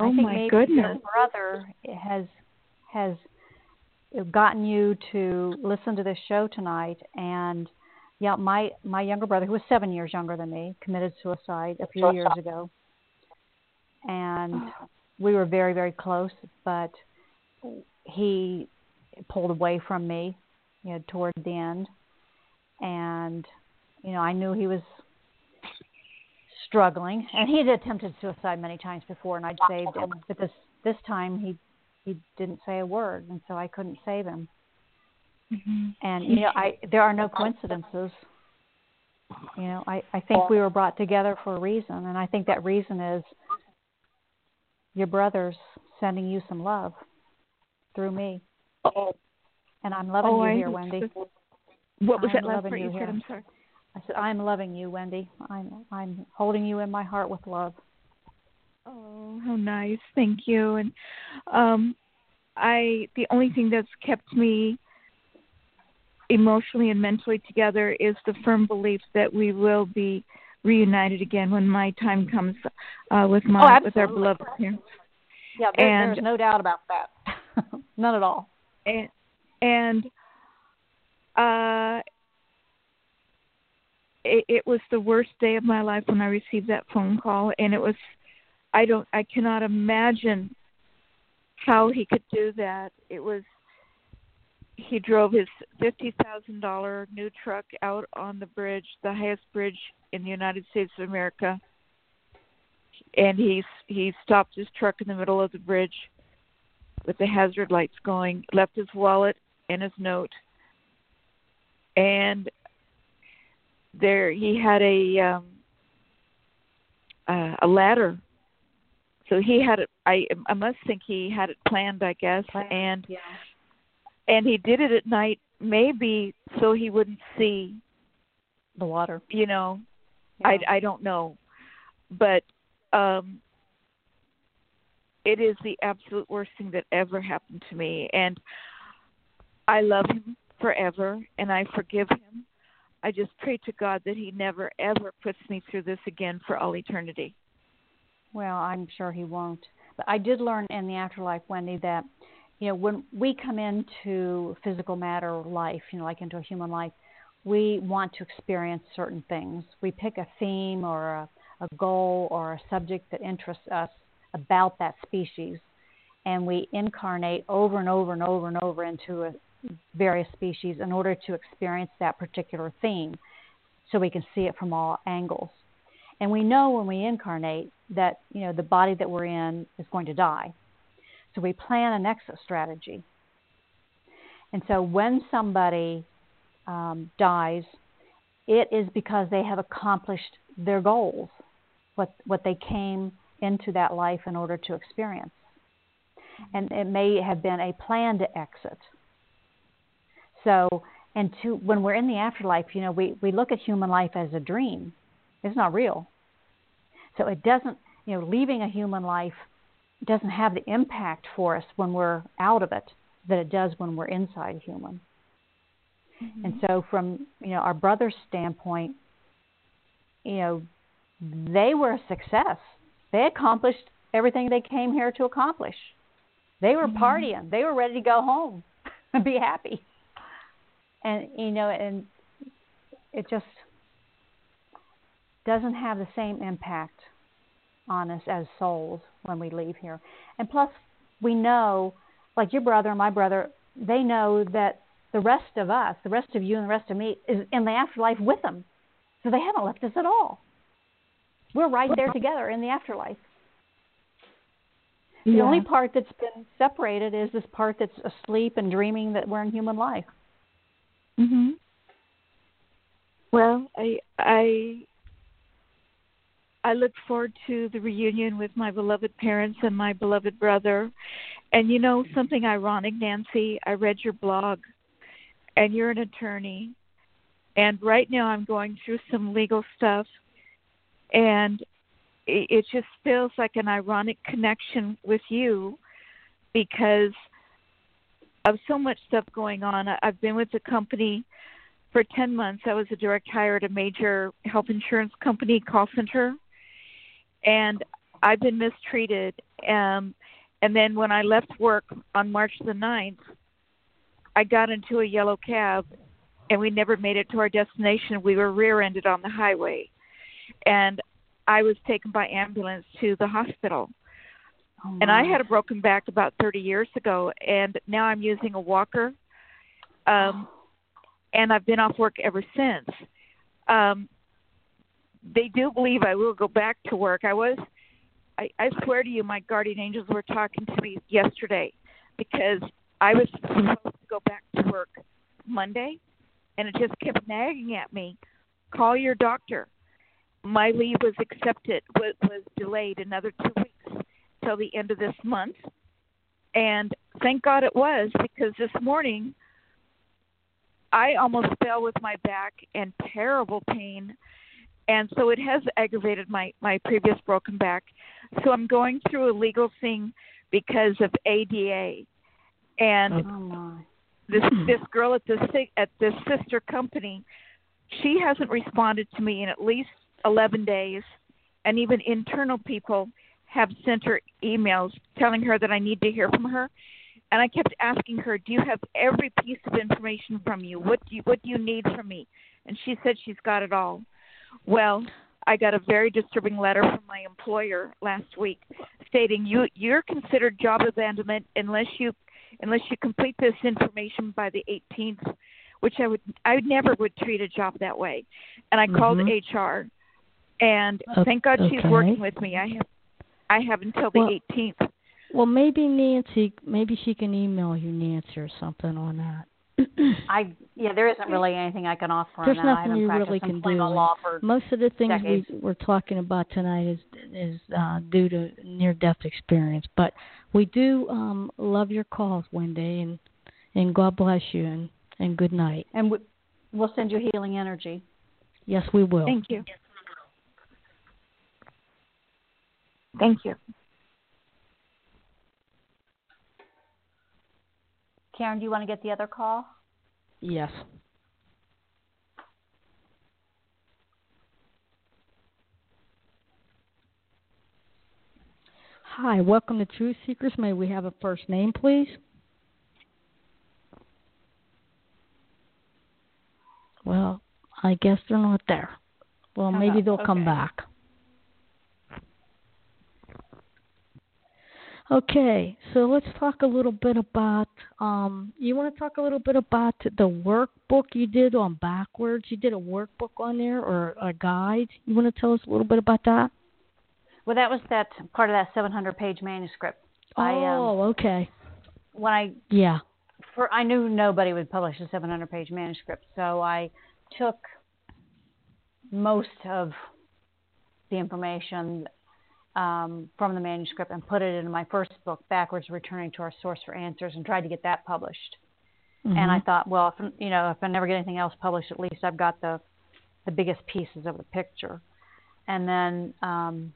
Oh I think my maybe goodness! Your brother has has gotten you to listen to this show tonight, and yeah, my my younger brother, who was seven years younger than me, committed suicide a few years ago, and we were very very close, but he pulled away from me, you know, toward the end, and you know, I knew he was struggling, and he had attempted suicide many times before, and I'd saved him. But this this time he he didn't say a word, and so I couldn't save him. Mm-hmm. And you know, I there are no coincidences. You know, I I think we were brought together for a reason, and I think that reason is your brother's sending you some love through me. Oh. And I'm loving oh, you I here, Wendy. What was I'm that last part you here. said? I'm sorry. I said, I'm loving you, Wendy. I'm I'm holding you in my heart with love. Oh, how nice. Thank you. And um I the only thing that's kept me emotionally and mentally together is the firm belief that we will be reunited again when my time comes uh, with my oh, with our beloved parents. Yeah, there, and, there's no doubt about that. None at all. And and uh, it, it was the worst day of my life when I received that phone call, and it was I don't I cannot imagine how he could do that. It was he drove his fifty thousand dollar new truck out on the bridge, the highest bridge in the United States of America, and he he stopped his truck in the middle of the bridge with the hazard lights going, left his wallet and his note, and there he had a um, uh, a ladder. So he had it. I I must think he had it planned. I guess, planned, and yeah. And he did it at night, maybe so he wouldn't see the water. You know, yeah. I I don't know, but um it is the absolute worst thing that ever happened to me and I love him forever and I forgive him I just pray to God that He never ever puts me through this again for all eternity. Well, I'm sure He won't. But I did learn in the afterlife, Wendy, that you know when we come into physical matter life, you know, like into a human life, we want to experience certain things. We pick a theme or a, a goal or a subject that interests us about that species, and we incarnate over and over and over and over into a, various species in order to experience that particular theme so we can see it from all angles. And we know when we incarnate that you know the body that we're in is going to die. So we plan an exit strategy. And so when somebody um, dies, it is because they have accomplished their goals, what what they came into that life in order to experience. And it may have been a plan to exit so, and to when we're in the afterlife, you know, we, we look at human life as a dream. It's not real. So it doesn't, you know, leaving a human life doesn't have the impact for us when we're out of it that it does when we're inside a human. Mm-hmm. And so, from you know our brother's standpoint, you know, they were a success. They accomplished everything they came here to accomplish. They were mm-hmm. partying. They were ready to go home and be happy and you know, and it just doesn't have the same impact on us as souls when we leave here. And plus, we know, like your brother and my brother, they know that the rest of us, the rest of you and the rest of me, is in the afterlife with them. So they haven't left us at all. We're right there together in the afterlife. The yeah. only part that's been separated is this part that's asleep and dreaming that we're in human life. Mhm. Well, I I I look forward to the reunion with my beloved parents and my beloved brother. And you know something ironic, Nancy, I read your blog and you're an attorney. And right now I'm going through some legal stuff and it, just feels like an ironic connection with you because of so much stuff going on. I've been with the company for 10 months. I was a direct hire at a major health insurance company call center, and I've been mistreated. Um, and then when I left work on March the 9th, I got into a yellow cab, and we never made it to our destination. We were rear-ended on the highway, and I was taken by ambulance to the hospital. Oh and I had a broken back about 30 years ago, and now I'm using a walker. Um, and I've been off work ever since. Um, they do believe I will go back to work. I was, I, I swear to you, my guardian angels were talking to me yesterday because I was supposed to go back to work Monday, and it just kept nagging at me. Call your doctor. My leave was accepted, was, was delayed another two weeks till the end of this month. And thank God it was because this morning I almost fell with my back and terrible pain. And so it has aggravated my, my previous broken back. So I'm going through a legal thing because of ADA. And oh this this girl at this at this sister company, she hasn't responded to me in at least 11 days, and even internal people have sent her emails telling her that I need to hear from her. And I kept asking her, "Do you have every piece of information from you? What do you what do you need from me?" And she said she's got it all. Well, I got a very disturbing letter from my employer last week stating you you're considered job abandonment unless you unless you complete this information by the 18th, which I would I never would treat a job that way. And I mm-hmm. called HR, and uh, thank God okay. she's working with me. I have I have until the well, 18th. Well, maybe Nancy, maybe she can email you Nancy or something on that. I yeah, there isn't really anything I can offer. There's on that. nothing you really can do. Most of the things we, we're talking about tonight is is uh, due to near death experience, but we do um, love your calls, Wendy, and and God bless you and and good night. And we, we'll send you healing energy. Yes, we will. Thank you. Thank you. Karen, do you want to get the other call? Yes. Hi, welcome to Truth Seekers. May we have a first name, please? Well, I guess they're not there. Well, maybe they'll okay. come back. Okay, so let's talk a little bit about. Um, you want to talk a little bit about the workbook you did on backwards? You did a workbook on there or a guide. You want to tell us a little bit about that? Well, that was that part of that 700-page manuscript. Oh, I, um, okay. When I yeah, for I knew nobody would publish a 700-page manuscript, so I took most of the information um, from the manuscript and put it into my first book, Backwards Returning to Our Source for Answers, and tried to get that published. Mm-hmm. And I thought, well, if, you know, if I never get anything else published, at least I've got the the biggest pieces of the picture. And then um,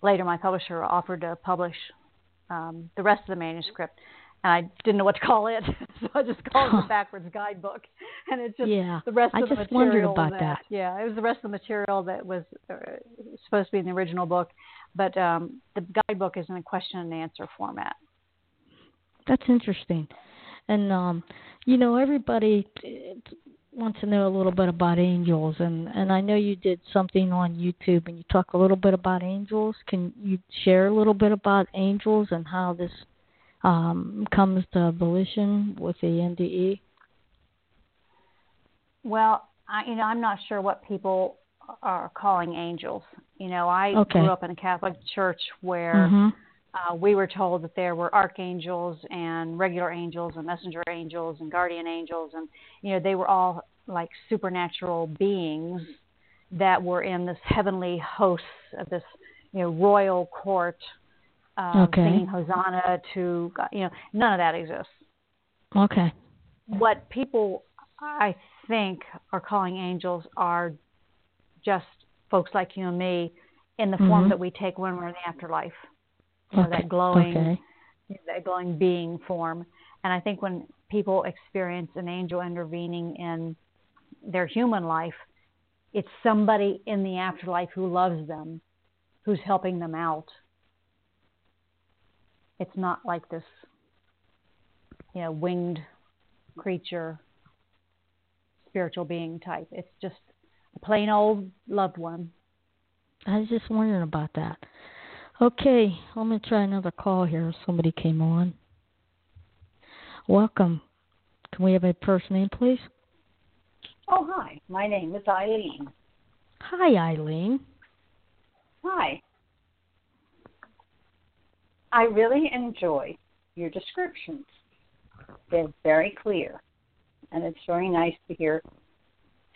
later, my publisher offered to publish um, the rest of the manuscript and I didn't know what to call it, so I just called it the backwards guidebook. And it's just yeah, the rest I of the material wondered about that, that. Yeah, it was the rest of the material that was uh, supposed to be in the original book, but um, the guidebook is in a question and answer format. That's interesting, and um, you know everybody wants to know a little bit about angels, and and I know you did something on YouTube, and you talk a little bit about angels. Can you share a little bit about angels and how this um, comes to volition with the NDE? Well, I, you know, I'm not sure what people are calling angels. You know, I okay. grew up in a Catholic church where mm-hmm. uh, we were told that there were archangels and regular angels and messenger angels and guardian angels, and you know, they were all like supernatural beings that were in this heavenly host of this you know royal court um, okay. singing Hosanna to God, you know none of that exists. Okay. What people I think are calling angels are just folks like you and me in the mm-hmm. form that we take when we're in the afterlife. You know, okay. that glowing okay. that glowing being form. And I think when people experience an angel intervening in their human life, it's somebody in the afterlife who loves them, who's helping them out it's not like this, you know, winged creature, spiritual being type. It's just a plain old loved one. I was just wondering about that. Okay, I'm going to try another call here. Somebody came on. Welcome. Can we have a first name, please? Oh, hi. My name is Eileen. Hi, Eileen. Hi. I really enjoy your descriptions. They're very clear, and it's very nice to hear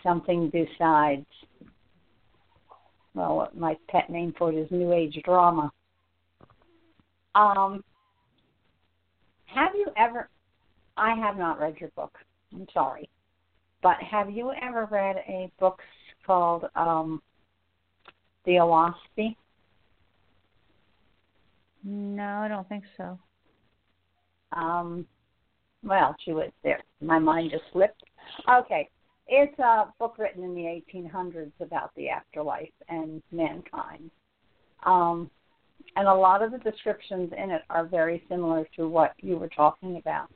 something besides, well, what my pet name for it is New Age drama. Um, have you ever? I have not read your book. I'm sorry, but have you ever read a book called um, The Oahspe? No, I don't think so. Um, well, she was there. My mind just slipped. Okay, it's a book written in the 1800s about the afterlife and mankind. Um, and a lot of the descriptions in it are very similar to what you were talking about.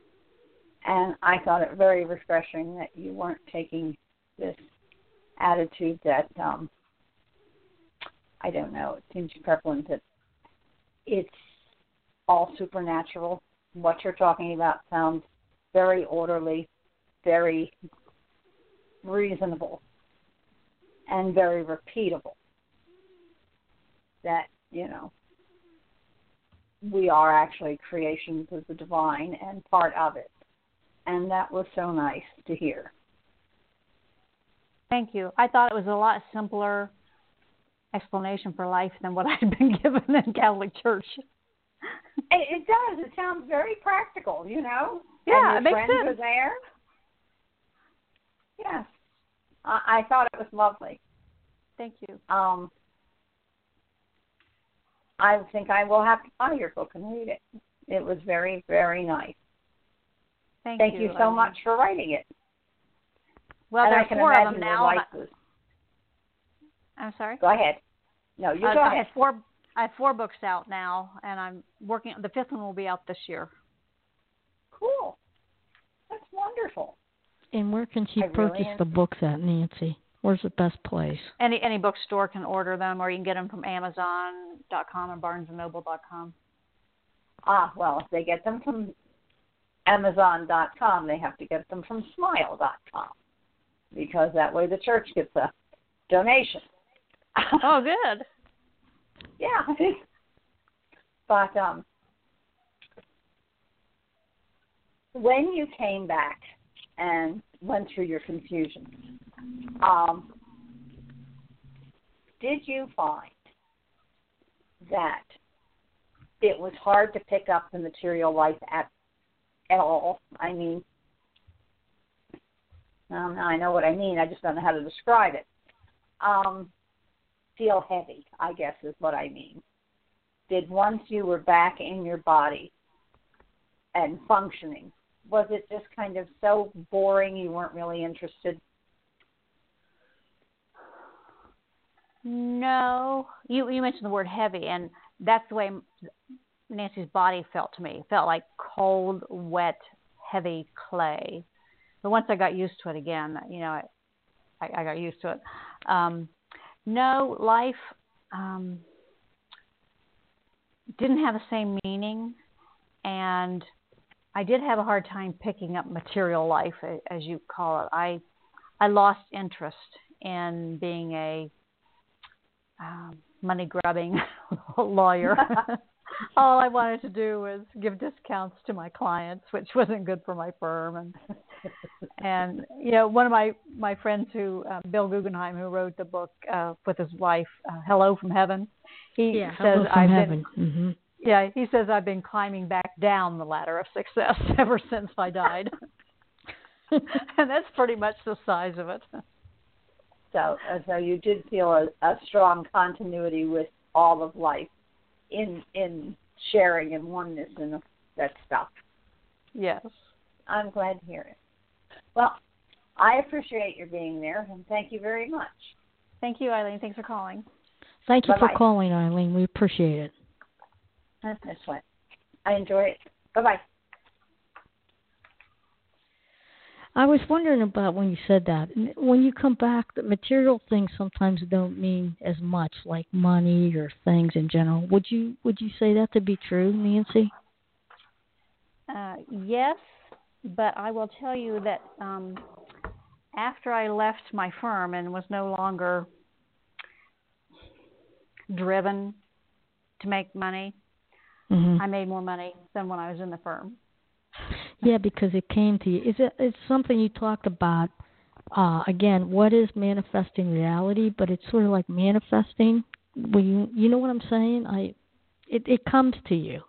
And I thought it very refreshing that you weren't taking this attitude that um, I don't know, it seems prevalent that it's all supernatural. What you're talking about sounds very orderly, very reasonable, and very repeatable. That, you know, we are actually creations of the divine and part of it. And that was so nice to hear. Thank you. I thought it was a lot simpler explanation for life than what I'd been given in Catholic Church. It, it does. It sounds very practical, you know. Yeah, and your it makes friends sense. There. Yes, I, I thought it was lovely. Thank you. Um, I think I will have to buy your book and read it. It was very, very nice. Thank, Thank you, so Eileen. much for writing it. Well, and there I are can four of them now. and wife was- I- I'm sorry. Go ahead. No, you Uh, go I ahead. have four. I have four books out now, and I'm working. The fifth one will be out this year. Cool. That's wonderful. And where can she I purchase am- the books at, Nancy? Where's the best place? Any any bookstore can order them, or you can get them from Amazon.com or BarnesandNoble.com. Ah, well, if they get them from Amazon.com, they have to get them from Smile.com because that way the church gets a donation. Oh, good. yeah. but um, when you came back and went through your confusion, um, did you find that it was hard to pick up the material life at at all? I mean, um, I know what I mean. I just don't know how to describe it. Um, feel heavy, I guess is what I mean. Did once you were back in your body and functioning, was it just kind of so boring you weren't really interested? No, you you mentioned the word heavy, and that's the way Nancy's body felt to me. It felt like cold, wet, heavy clay. But once I got used to it again, you know, I I, I got used to it. Um, no, life um, didn't have the same meaning, and I did have a hard time picking up material life, as you call it. I I lost interest in being a um, money grubbing lawyer. All I wanted to do was give discounts to my clients, which wasn't good for my firm. And and you know, one of my my friends who uh, Bill Guggenheim, who wrote the book uh, with his wife, uh, Hello from Heaven, he Yeah, says hello from I've heaven. been hmm yeah he says I've been climbing back down the ladder of success ever since I died. and that's pretty much the size of it. So, uh, so you did feel a, a strong continuity with all of life in in sharing and oneness and that stuff. Yes. I'm glad to hear it. Well, I appreciate your being there, and thank you very much. Thank you, Eileen. Thanks for calling. Thank you for Bye-bye. calling, Eileen. We appreciate it. That's what I enjoy it. Bye bye. I was wondering about when you said that. When you come back, the material things sometimes don't mean as much, like money or things in general. Would you would you say that to be true, Nancy? Uh, yes, but I will tell you that um, after I left my firm and was no longer driven to make money, hmm I made more money than when I was in the firm. Yeah, because it came to you. Is it? It's something you talked about. Uh, again, what is manifesting reality? But it's sort of like manifesting. When you you know what I'm saying? I, it it comes to you.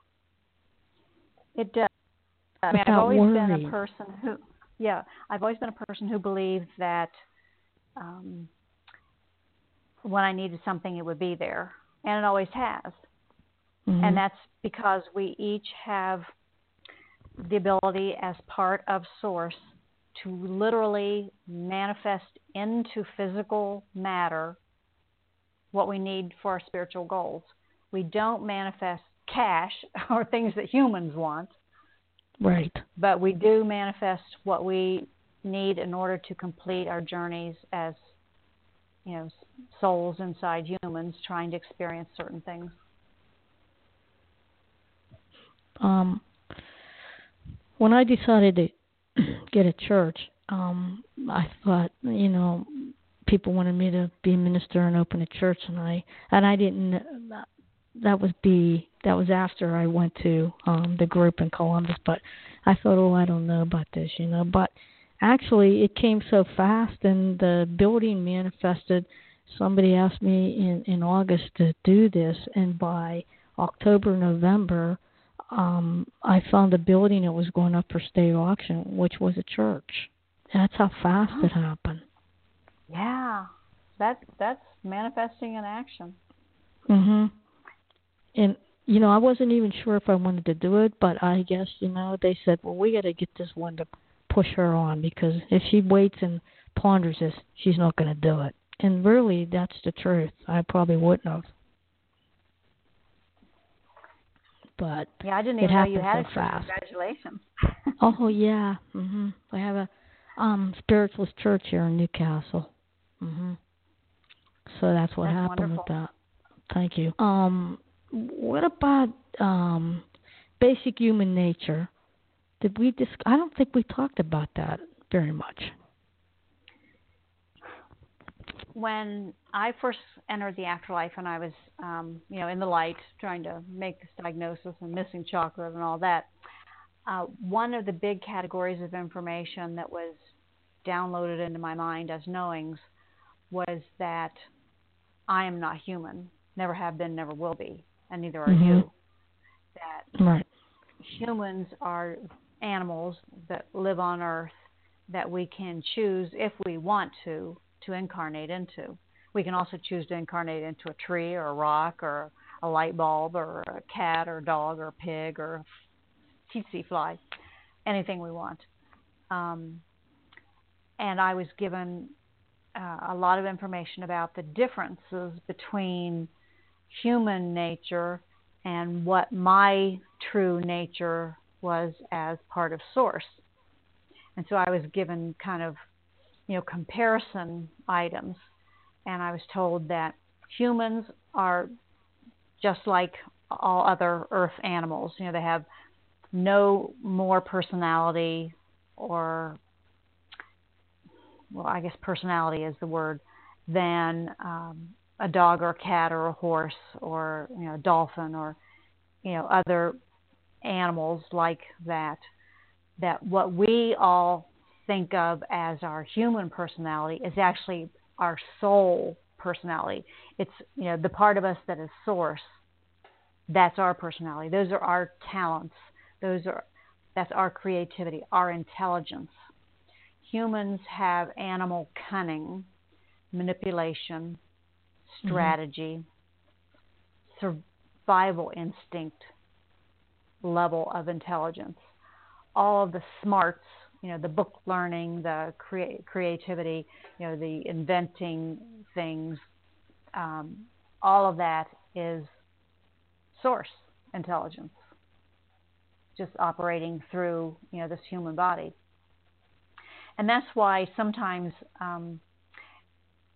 It does. I mean, I've always been a person who, yeah, I've always been a person who believed that um, when I needed something, it would be there, and it always has. Mhm. and that's because we each have the ability as part of Source to literally manifest into physical matter what we need for our spiritual goals. We don't manifest cash or things that humans want. Right. But we do manifest what we need in order to complete our journeys as you know souls inside humans trying to experience certain things. Um when I decided to get a church, um, I thought, you know, people wanted me to be a minister and open a church, and I and I didn't. That was be that was after I went to um the group in Columbus, but I thought, oh, I don't know about this, you know. But actually, it came so fast, and the building manifested. Somebody asked me in in August to do this, and by October, November, um, I found a building that was going up for state auction, which was a church. That's how fast oh. it happened. Yeah, that that's manifesting in action. Mhm. And you know, I wasn't even sure if I wanted to do it, but I guess you know they said, well, we got to get this one to push her on because if she waits and ponders this, she's not going to do it. And really, that's the truth. I probably wouldn't have. but yeah, I didn't even know you had so fast. Congratulations. oh yeah, mhm. I have a um spiritualist church here in Newcastle. Mhm. So that's what that's happened wonderful. with that. Thank you. Um what about um basic human nature? Did we dis- I don't think we talked about that very much. When I first entered the afterlife and I was, um, you know, in the light trying to make this diagnosis and missing chocolate and all that. Uh, one of the big categories of information that was downloaded into my mind as knowings was that I am not human, never have been, never will be, and neither are mm-hmm. you. That right. humans are animals that live on Earth that we can choose if we want to to incarnate into. We can also choose to incarnate into a tree or a rock or a light bulb or a cat or a dog or a pig or a tsetse fly, anything we want. Um, and I was given uh, a lot of information about the differences between human nature and what my true nature was as part of Source. And so I was given kind of, you know, comparison items and I was told that humans are just like all other earth animals. You know, they have no more personality or well, I guess personality is the word than um, a dog or a cat or a horse or you know a dolphin or you know other animals like that. That what we all think of as our human personality is actually our soul personality. It's you know the part of us that is source. That's our personality. Those are our talents. Those are that's our creativity, our intelligence. Humans have animal cunning, manipulation. Strategy, mm-hmm. survival instinct level of intelligence. All of the smarts you know the book learning, the crea- creativity, you know the inventing things, um, all of that is source intelligence, just operating through you know this human body, and that's why sometimes um,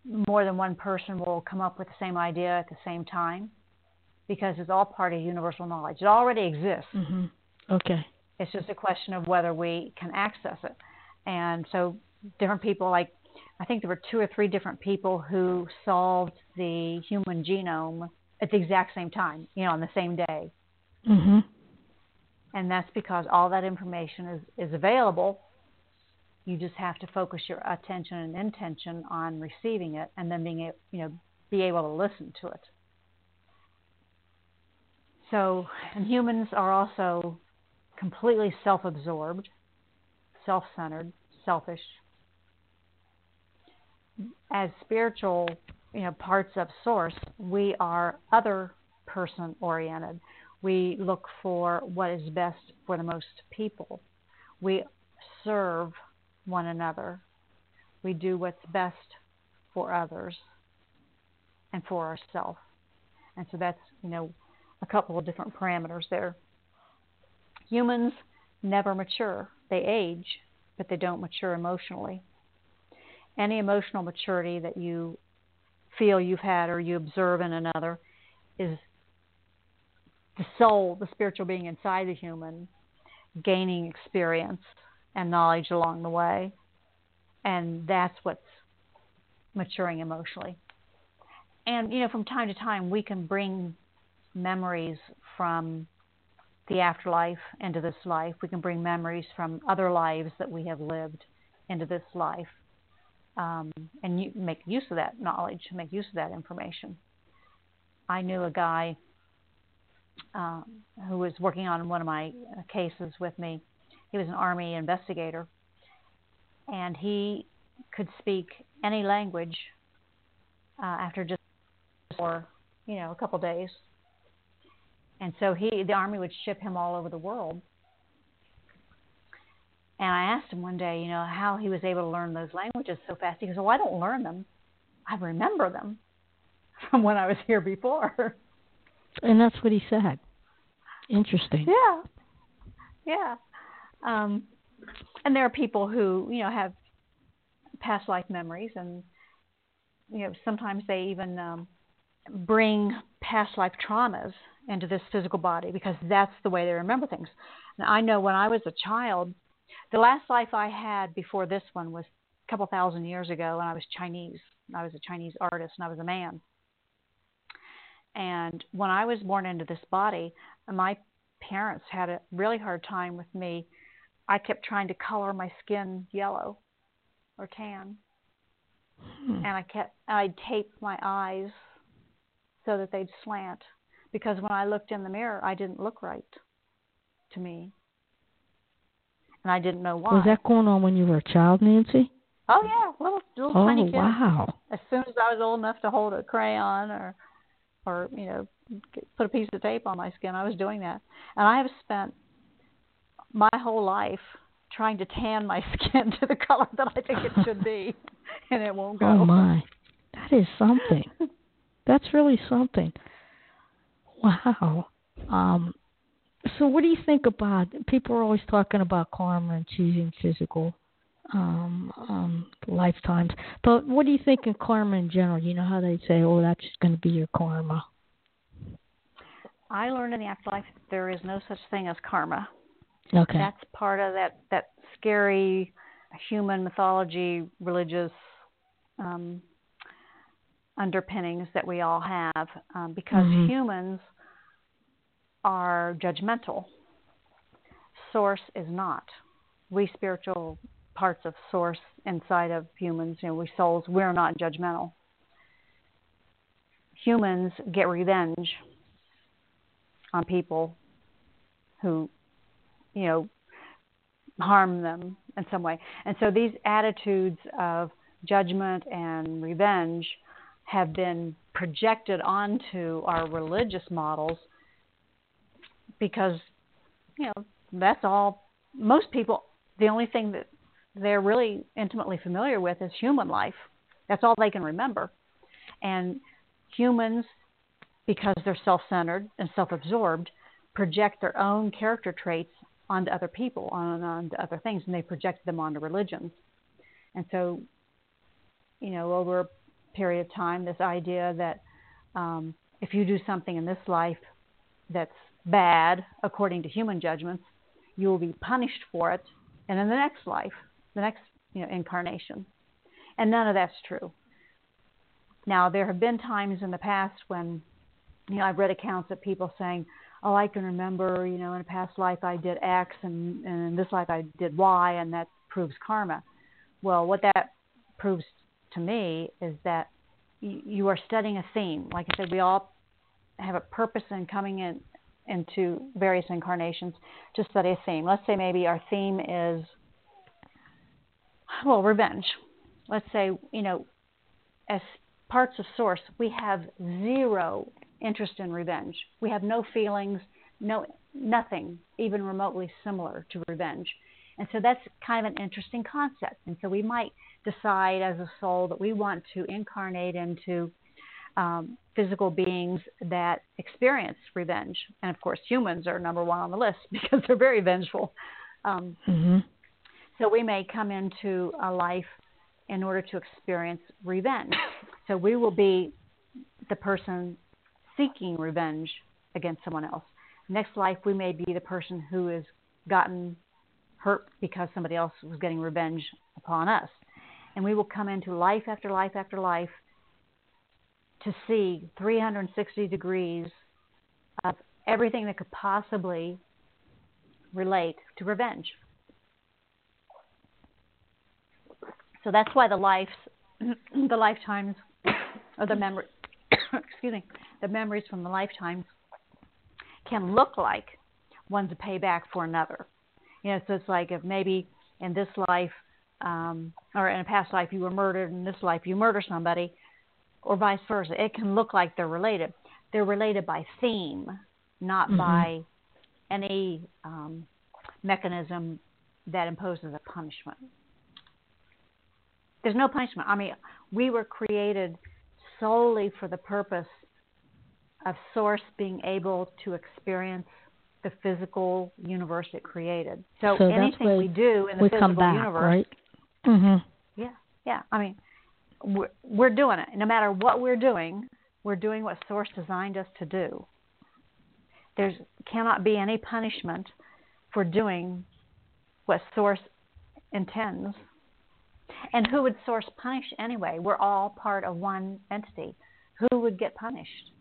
more than one person will come up with the same idea at the same time because it's all part of universal knowledge. It already exists. Mm-hmm. Okay. It's just a question of whether we can access it. And so different people, like I think there were two or three different people who solved the human genome at the exact same time, you know, on the same day. Mm-hmm. And that's because all that information is, is available. You just have to focus your attention and intention on receiving it, and then being, able, you know, be able to listen to it. So, and humans are also completely self absorbed, self centered, selfish. As spiritual you know, parts of Source, we are other person oriented. We look for what is best for the most people. We serve one another. We do what's best for others and for ourselves. And so that's, you know, a couple of different parameters there. Humans never mature. They age, but they don't mature emotionally. Any emotional maturity that you feel you've had or you observe in another is the soul, the spiritual being inside the human, gaining experience and knowledge along the way. And that's what's maturing emotionally. And, you know, from time to time, we can bring memories from the afterlife into this life. We can bring memories from other lives that we have lived into this life um, and you make use of that knowledge, make use of that information. I knew a guy um, who was working on one of my uh, cases with me. He was an army investigator, and he could speak any language uh, after just for you know a couple days. And so he, the army would ship him all over the world. And I asked him one day, you know, how he was able to learn those languages so fast. He goes, "Well, I don't learn them; I remember them from when I was here before." And that's what he said. Interesting. Yeah, yeah. Um, and there are people who, you know, have past life memories, and you know, sometimes they even um, bring past life traumas into this physical body because that's the way they remember things. And I know when I was a child, the last life I had before this one was a couple thousand years ago, and I was Chinese. I was a Chinese artist, and I was a man. And when I was born into this body, my parents had a really hard time with me. I kept trying to color my skin yellow or tan. Hmm. And I kept I'd tape my eyes so that they'd slant because when I looked in the mirror, I didn't look right to me. And I didn't know why. Was that going on when you were a child, Nancy? Oh yeah, little little oh, tiny kid. wow! As soon as I was old enough to hold a crayon or, or you know, put a piece of tape on my skin, I was doing that. And I have spent my whole life trying to tan my skin to the color that I think it should be, and it won't go. Oh my, that is something. That's really something. Wow. Um, so, what do you think about? People are always talking about karma and choosing physical um, um, lifetimes, but what do you think of karma in general? You know how they say, "Oh, that's just going to be your karma." I learned in the afterlife there is no such thing as karma. Okay. That's part of that that scary human mythology, religious um, underpinnings that we all have, um, because mm-hmm. humans are judgmental. Source is not. We spiritual parts of source inside of humans, you know, we souls, we're not judgmental. Humans get revenge on people who, you know, harm them in some way. And so these attitudes of judgment and revenge have been projected onto our religious models because you know that's all most people the only thing that they're really intimately familiar with is human life that's all they can remember and humans because they're self-centered and self-absorbed project their own character traits onto other people on onto other things and they project them onto religions and so you know over a period of time this idea that um, if you do something in this life that's bad according to human judgments, you will be punished for it, and in the next life, the next you know, incarnation. And none of that's true. Now, there have been times in the past when, you know, I've read accounts of people saying, "Oh, I can remember, you know, in a past life I did X, and, and in this life I did Y, and that proves karma." Well, what that proves to me is that you are studying a theme. Like I said, we all have a purpose in coming in into various incarnations to study a theme. Let's say maybe our theme is, well, revenge. Let's say, you know, as parts of Source, we have zero interest in revenge. We have no feelings, no nothing even remotely similar to revenge. And so that's kind of an interesting concept. And so we might decide as a soul that we want to incarnate into um, physical beings that experience revenge. And of course, humans are number one on the list because they're very vengeful. Um, mm-hmm. So we may come into a life in order to experience revenge. So we will be the person seeking revenge against someone else. Next life, we may be the person who has gotten hurt because somebody else was getting revenge upon us. And we will come into life after life after life to see 360 degrees of everything that could possibly relate to revenge. So that's why the lives, the lifetimes, or the memory, excuse me, the memories from the lifetimes can look like one's a payback for another. You know, so it's like if maybe in this life, um, or in a past life you were murdered, in this life you murder somebody, or vice versa. It can look like they're related. They're related by theme, not mm-hmm. by any um, mechanism that imposes a punishment. There's no punishment. I mean, we were created solely for the purpose of Source being able to experience the physical universe it created. So, so anything we do in the we physical come back, universe, right? Mm-hmm. Yeah, yeah. I mean, we're, we're doing it. No matter what we're doing, we're doing what Source designed us to do. There cannot be any punishment for doing what Source intends. And who would Source punish anyway? We're all part of one entity. Who would get punished?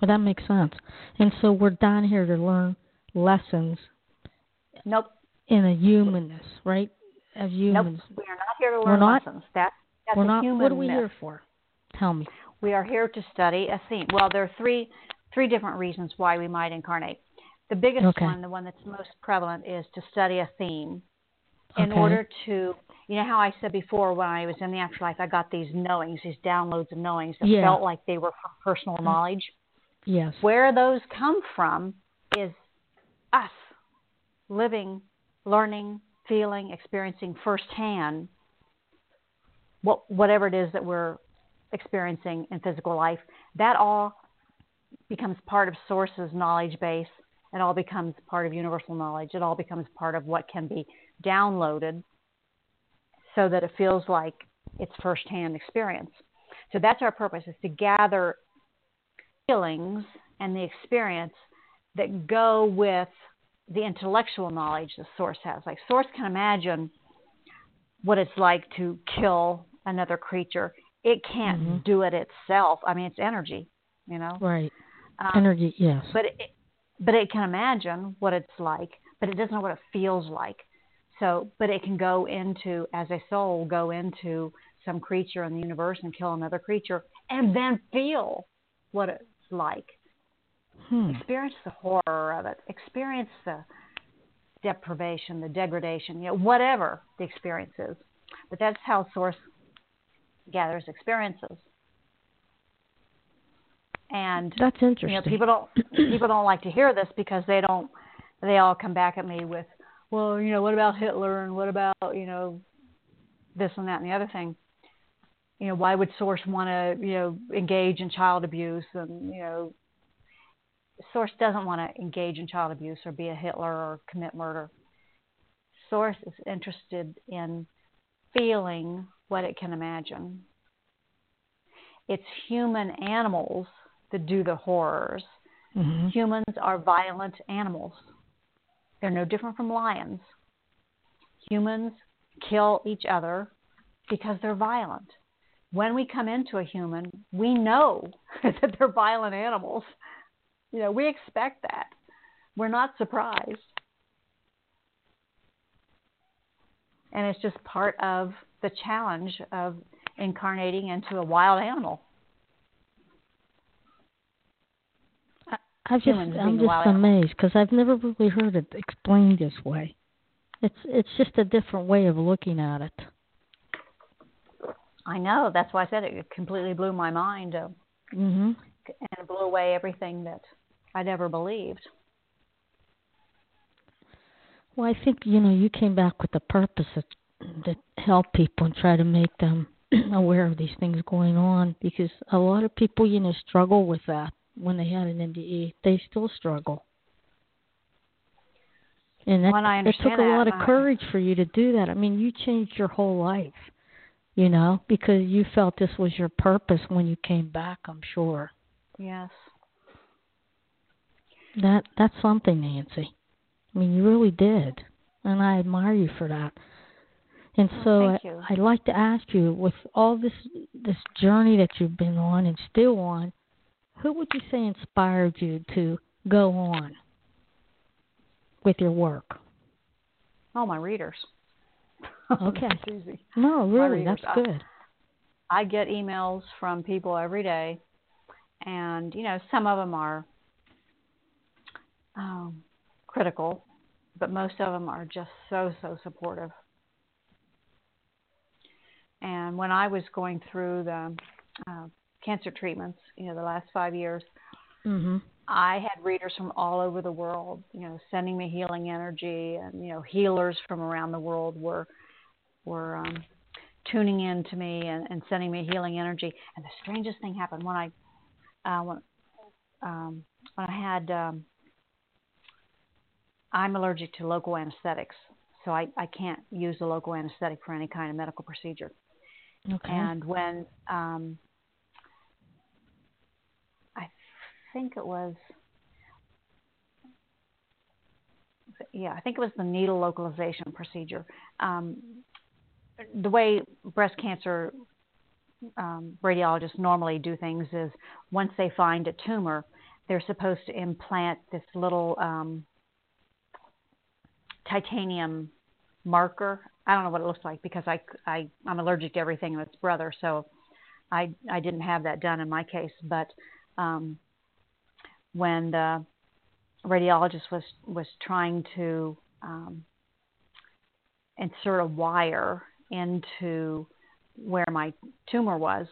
Well, that makes sense. And so we're down here to learn lessons. Nope. In a humanness, right? As humans. Nope. We are not here to learn not, lessons. That, that's we're a not, human What are we myth. here for? Tell me. We are here to study a theme. Well, there are three three different reasons why we might incarnate. The biggest okay. one, the one that's most prevalent, is to study a theme in okay. order to, you know, how I said before when I was in the afterlife, I got these knowings, these downloads of knowings that yeah. felt like they were personal Mm-hmm. knowledge. Yes. Where those come from is us living, learning, feeling, experiencing firsthand what whatever it is that we're experiencing in physical life. That all becomes part of Source's knowledge base. It all becomes part of universal knowledge. It all becomes part of what can be downloaded so that it feels like it's firsthand experience. So that's our purpose is to gather feelings and the experience that go with the intellectual knowledge the source has. Like source can imagine what it's like to kill another creature. It can't mm-hmm. do it itself. I mean, it's energy, you know. Right. Um, energy, yes. But it, but it can imagine what it's like, but it doesn't know what it feels like. So, but it can go into as a soul go into some creature in the universe and kill another creature, and then feel what it's like. Hmm. Experience the horror of it. Experience the deprivation, the degradation, you know, whatever the experience is. But that's how Source gathers experiences. And that's interesting. You know, people don't people don't like to hear this because they don't. They all come back at me with, well, you know, what about Hitler and what about you know, this and that and the other thing. You know, why would Source want to you know engage in child abuse and you know, Source doesn't want to engage in child abuse or be a Hitler or commit murder. Source is interested in feeling what it can imagine. It's human animals that do the horrors. Mm-hmm. Humans are violent animals. They're no different from lions. Humans kill each other because they're violent. When we come into a human, we know that they're violent animals. You know, we expect that. We're not surprised. And it's just part of the challenge of incarnating into a wild animal. I've just I'm just amazed because I've never really heard it explained this way. It's it's just a different way of looking at it. I know. That's why I said it, it completely blew my mind. Uh, mm-hmm. And blew away everything that I'd ever believed. Well, I think you know you came back with the purpose that that help people and try to make them aware of these things going on because a lot of people you know struggle with that when they had an NDE. They still struggle. And that, I it took a lot of courage for you to do that. I mean, you changed your whole life, you know, because you felt this was your purpose when you came back. I'm sure Yes. that that's something, Nancy. I mean, you really did, and I admire you for that. And Oh, so I, I'd like to ask you, with all this this journey that you've been on and still on, who would you say inspired you to go on with your work? Oh, my readers. Okay. Easy. No, really, that's I- good. I get emails from people every day, and you know, some of them are um, critical, but most of them are just so so supportive. And when I was going through the uh, cancer treatments, you know, the last five years, Mhm. I had readers from all over the world, you know, sending me healing energy, and you know, healers from around the world were were um, tuning in to me and, and sending me healing energy. And the strangest thing happened when I uh, when um, when I had um, I'm allergic to local anesthetics, so I, I can't use a local anesthetic for any kind of medical procedure. Okay. And when um, I think it was, yeah, I think it was the needle localization procedure. Um, the way breast cancer um, radiologists normally do things is once they find a tumor, they're supposed to implant this little um, titanium marker. I don't know what it looks like because I, I I'm allergic to everything its brother, so I I didn't have that done in my case. But um, when the radiologist was was trying to um, insert a wire into where my tumor was,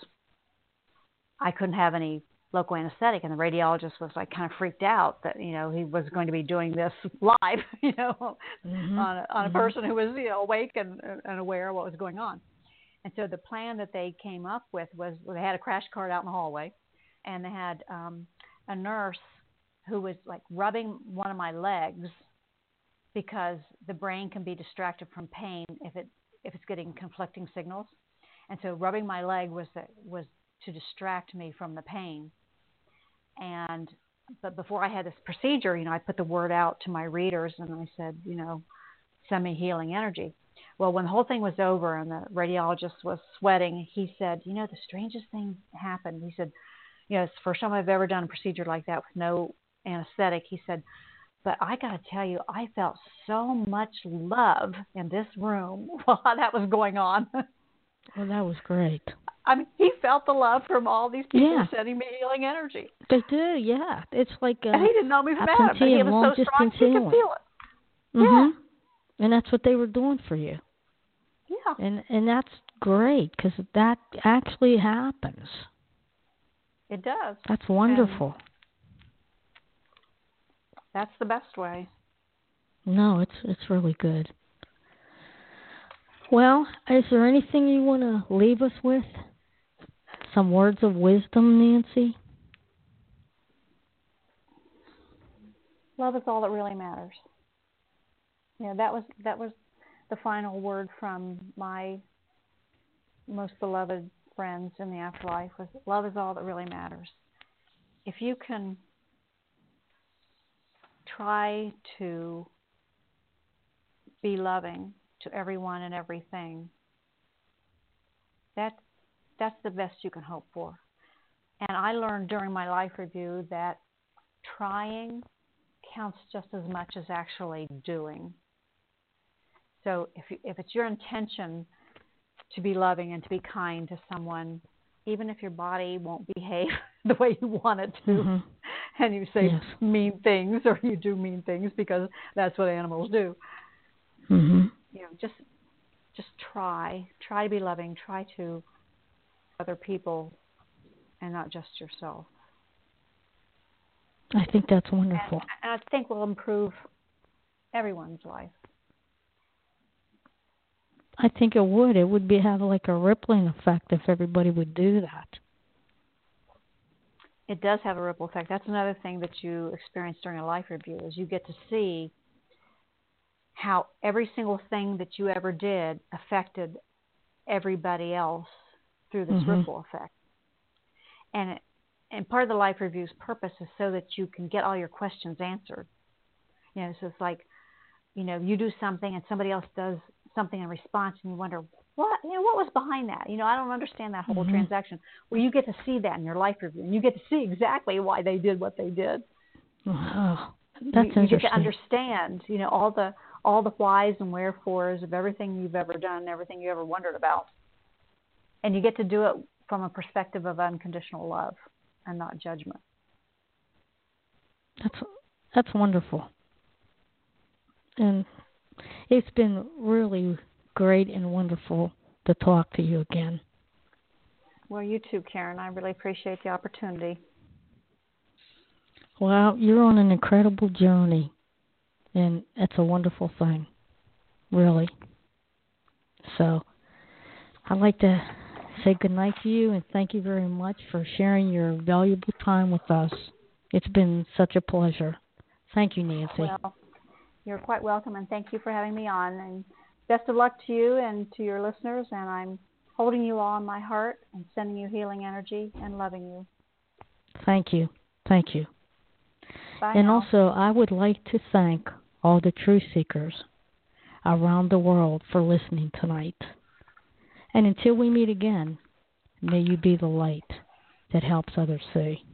I couldn't have any local anesthetic, and the radiologist was like kind of freaked out that you know he was going to be doing this live, you know, Mhm. on a, on a Mhm. person who was you know awake and, and aware of what was going on. And so the plan that they came up with was they had a crash cart out in the hallway, and they had um, a nurse who was like rubbing one of my legs because the brain can be distracted from pain if it if it's getting conflicting signals. And so rubbing my leg was that was to distract me from the pain. And but before I had this procedure, you know, I put the word out to my readers and I said, you know, send me healing energy. Well, when the whole thing was over and the radiologist was sweating, he said, you know, the strangest thing happened. He said, you know, it's the first time I've ever done a procedure like that with no anesthetic. He said, but I got to tell you, I felt so much love in this room while that was going on. Well, that was great. I mean, he felt the love from all these people Yeah. sending me healing energy. They do, yeah. It's like uh, and he didn't know me from Adam, but he was so strong he could feel it. mhm. And that's what they were doing for you. Yeah. And and that's great because that actually happens. It does. That's wonderful. That's the best way. No, it's it's really good. Well, is there anything you want to leave us with? Some words of wisdom, Nancy? Love is all that really matters. Yeah, that was that was the final word from my most beloved friends in the afterlife was love is all that really matters. If you can try to be loving to everyone and everything, that that's the best you can hope for. And I learned during my life review that trying counts just as much as actually doing. So if you, if it's your intention to be loving and to be kind to someone, even if your body won't behave the way you want it to, Mhm. and you say Yes. mean things or you do mean things because that's what animals do, Mhm. you know, just just try, try to be loving, try to other people and not just yourself. I think that's wonderful. And I think we'll improve everyone's life. I think it would. It would be have like a rippling effect if everybody would do that. It does have a ripple effect. That's another thing that you experience during a life review is you get to see how every single thing that you ever did affected everybody else through this mm-hmm. ripple effect. And it, and part of the life review's purpose is so that you can get all your questions answered. You know, so it's like, you know, you do something and somebody else does something in response, and you wonder what, you know, what was behind that. You know, I don't understand that whole mm-hmm. transaction. Well, you get to see that in your life review, and you get to see exactly why they did what they did. Oh, that's you, you get to understand, you know, all the all the whys and wherefores of everything you've ever done, everything you ever wondered about, and you get to do it from a perspective of unconditional love and not judgment. That's that's wonderful. And it's been really great and wonderful to talk to you again. Well, you too, Karen. I really appreciate the opportunity. Well, you're on an incredible journey, and it's a wonderful thing, really. So, I'd like to say goodnight to you and thank you very much for sharing your valuable time with us. It's been such a pleasure. Thank you, Nancy. Well, you're quite welcome, and thank you for having me on. And best of luck to you and to your listeners. And I'm holding you all in my heart and sending you healing energy and loving you. Thank you. Thank you. Bye and now. also, I would like to thank all the truth seekers around the world for listening tonight. And until we meet again, may you be the light that helps others see.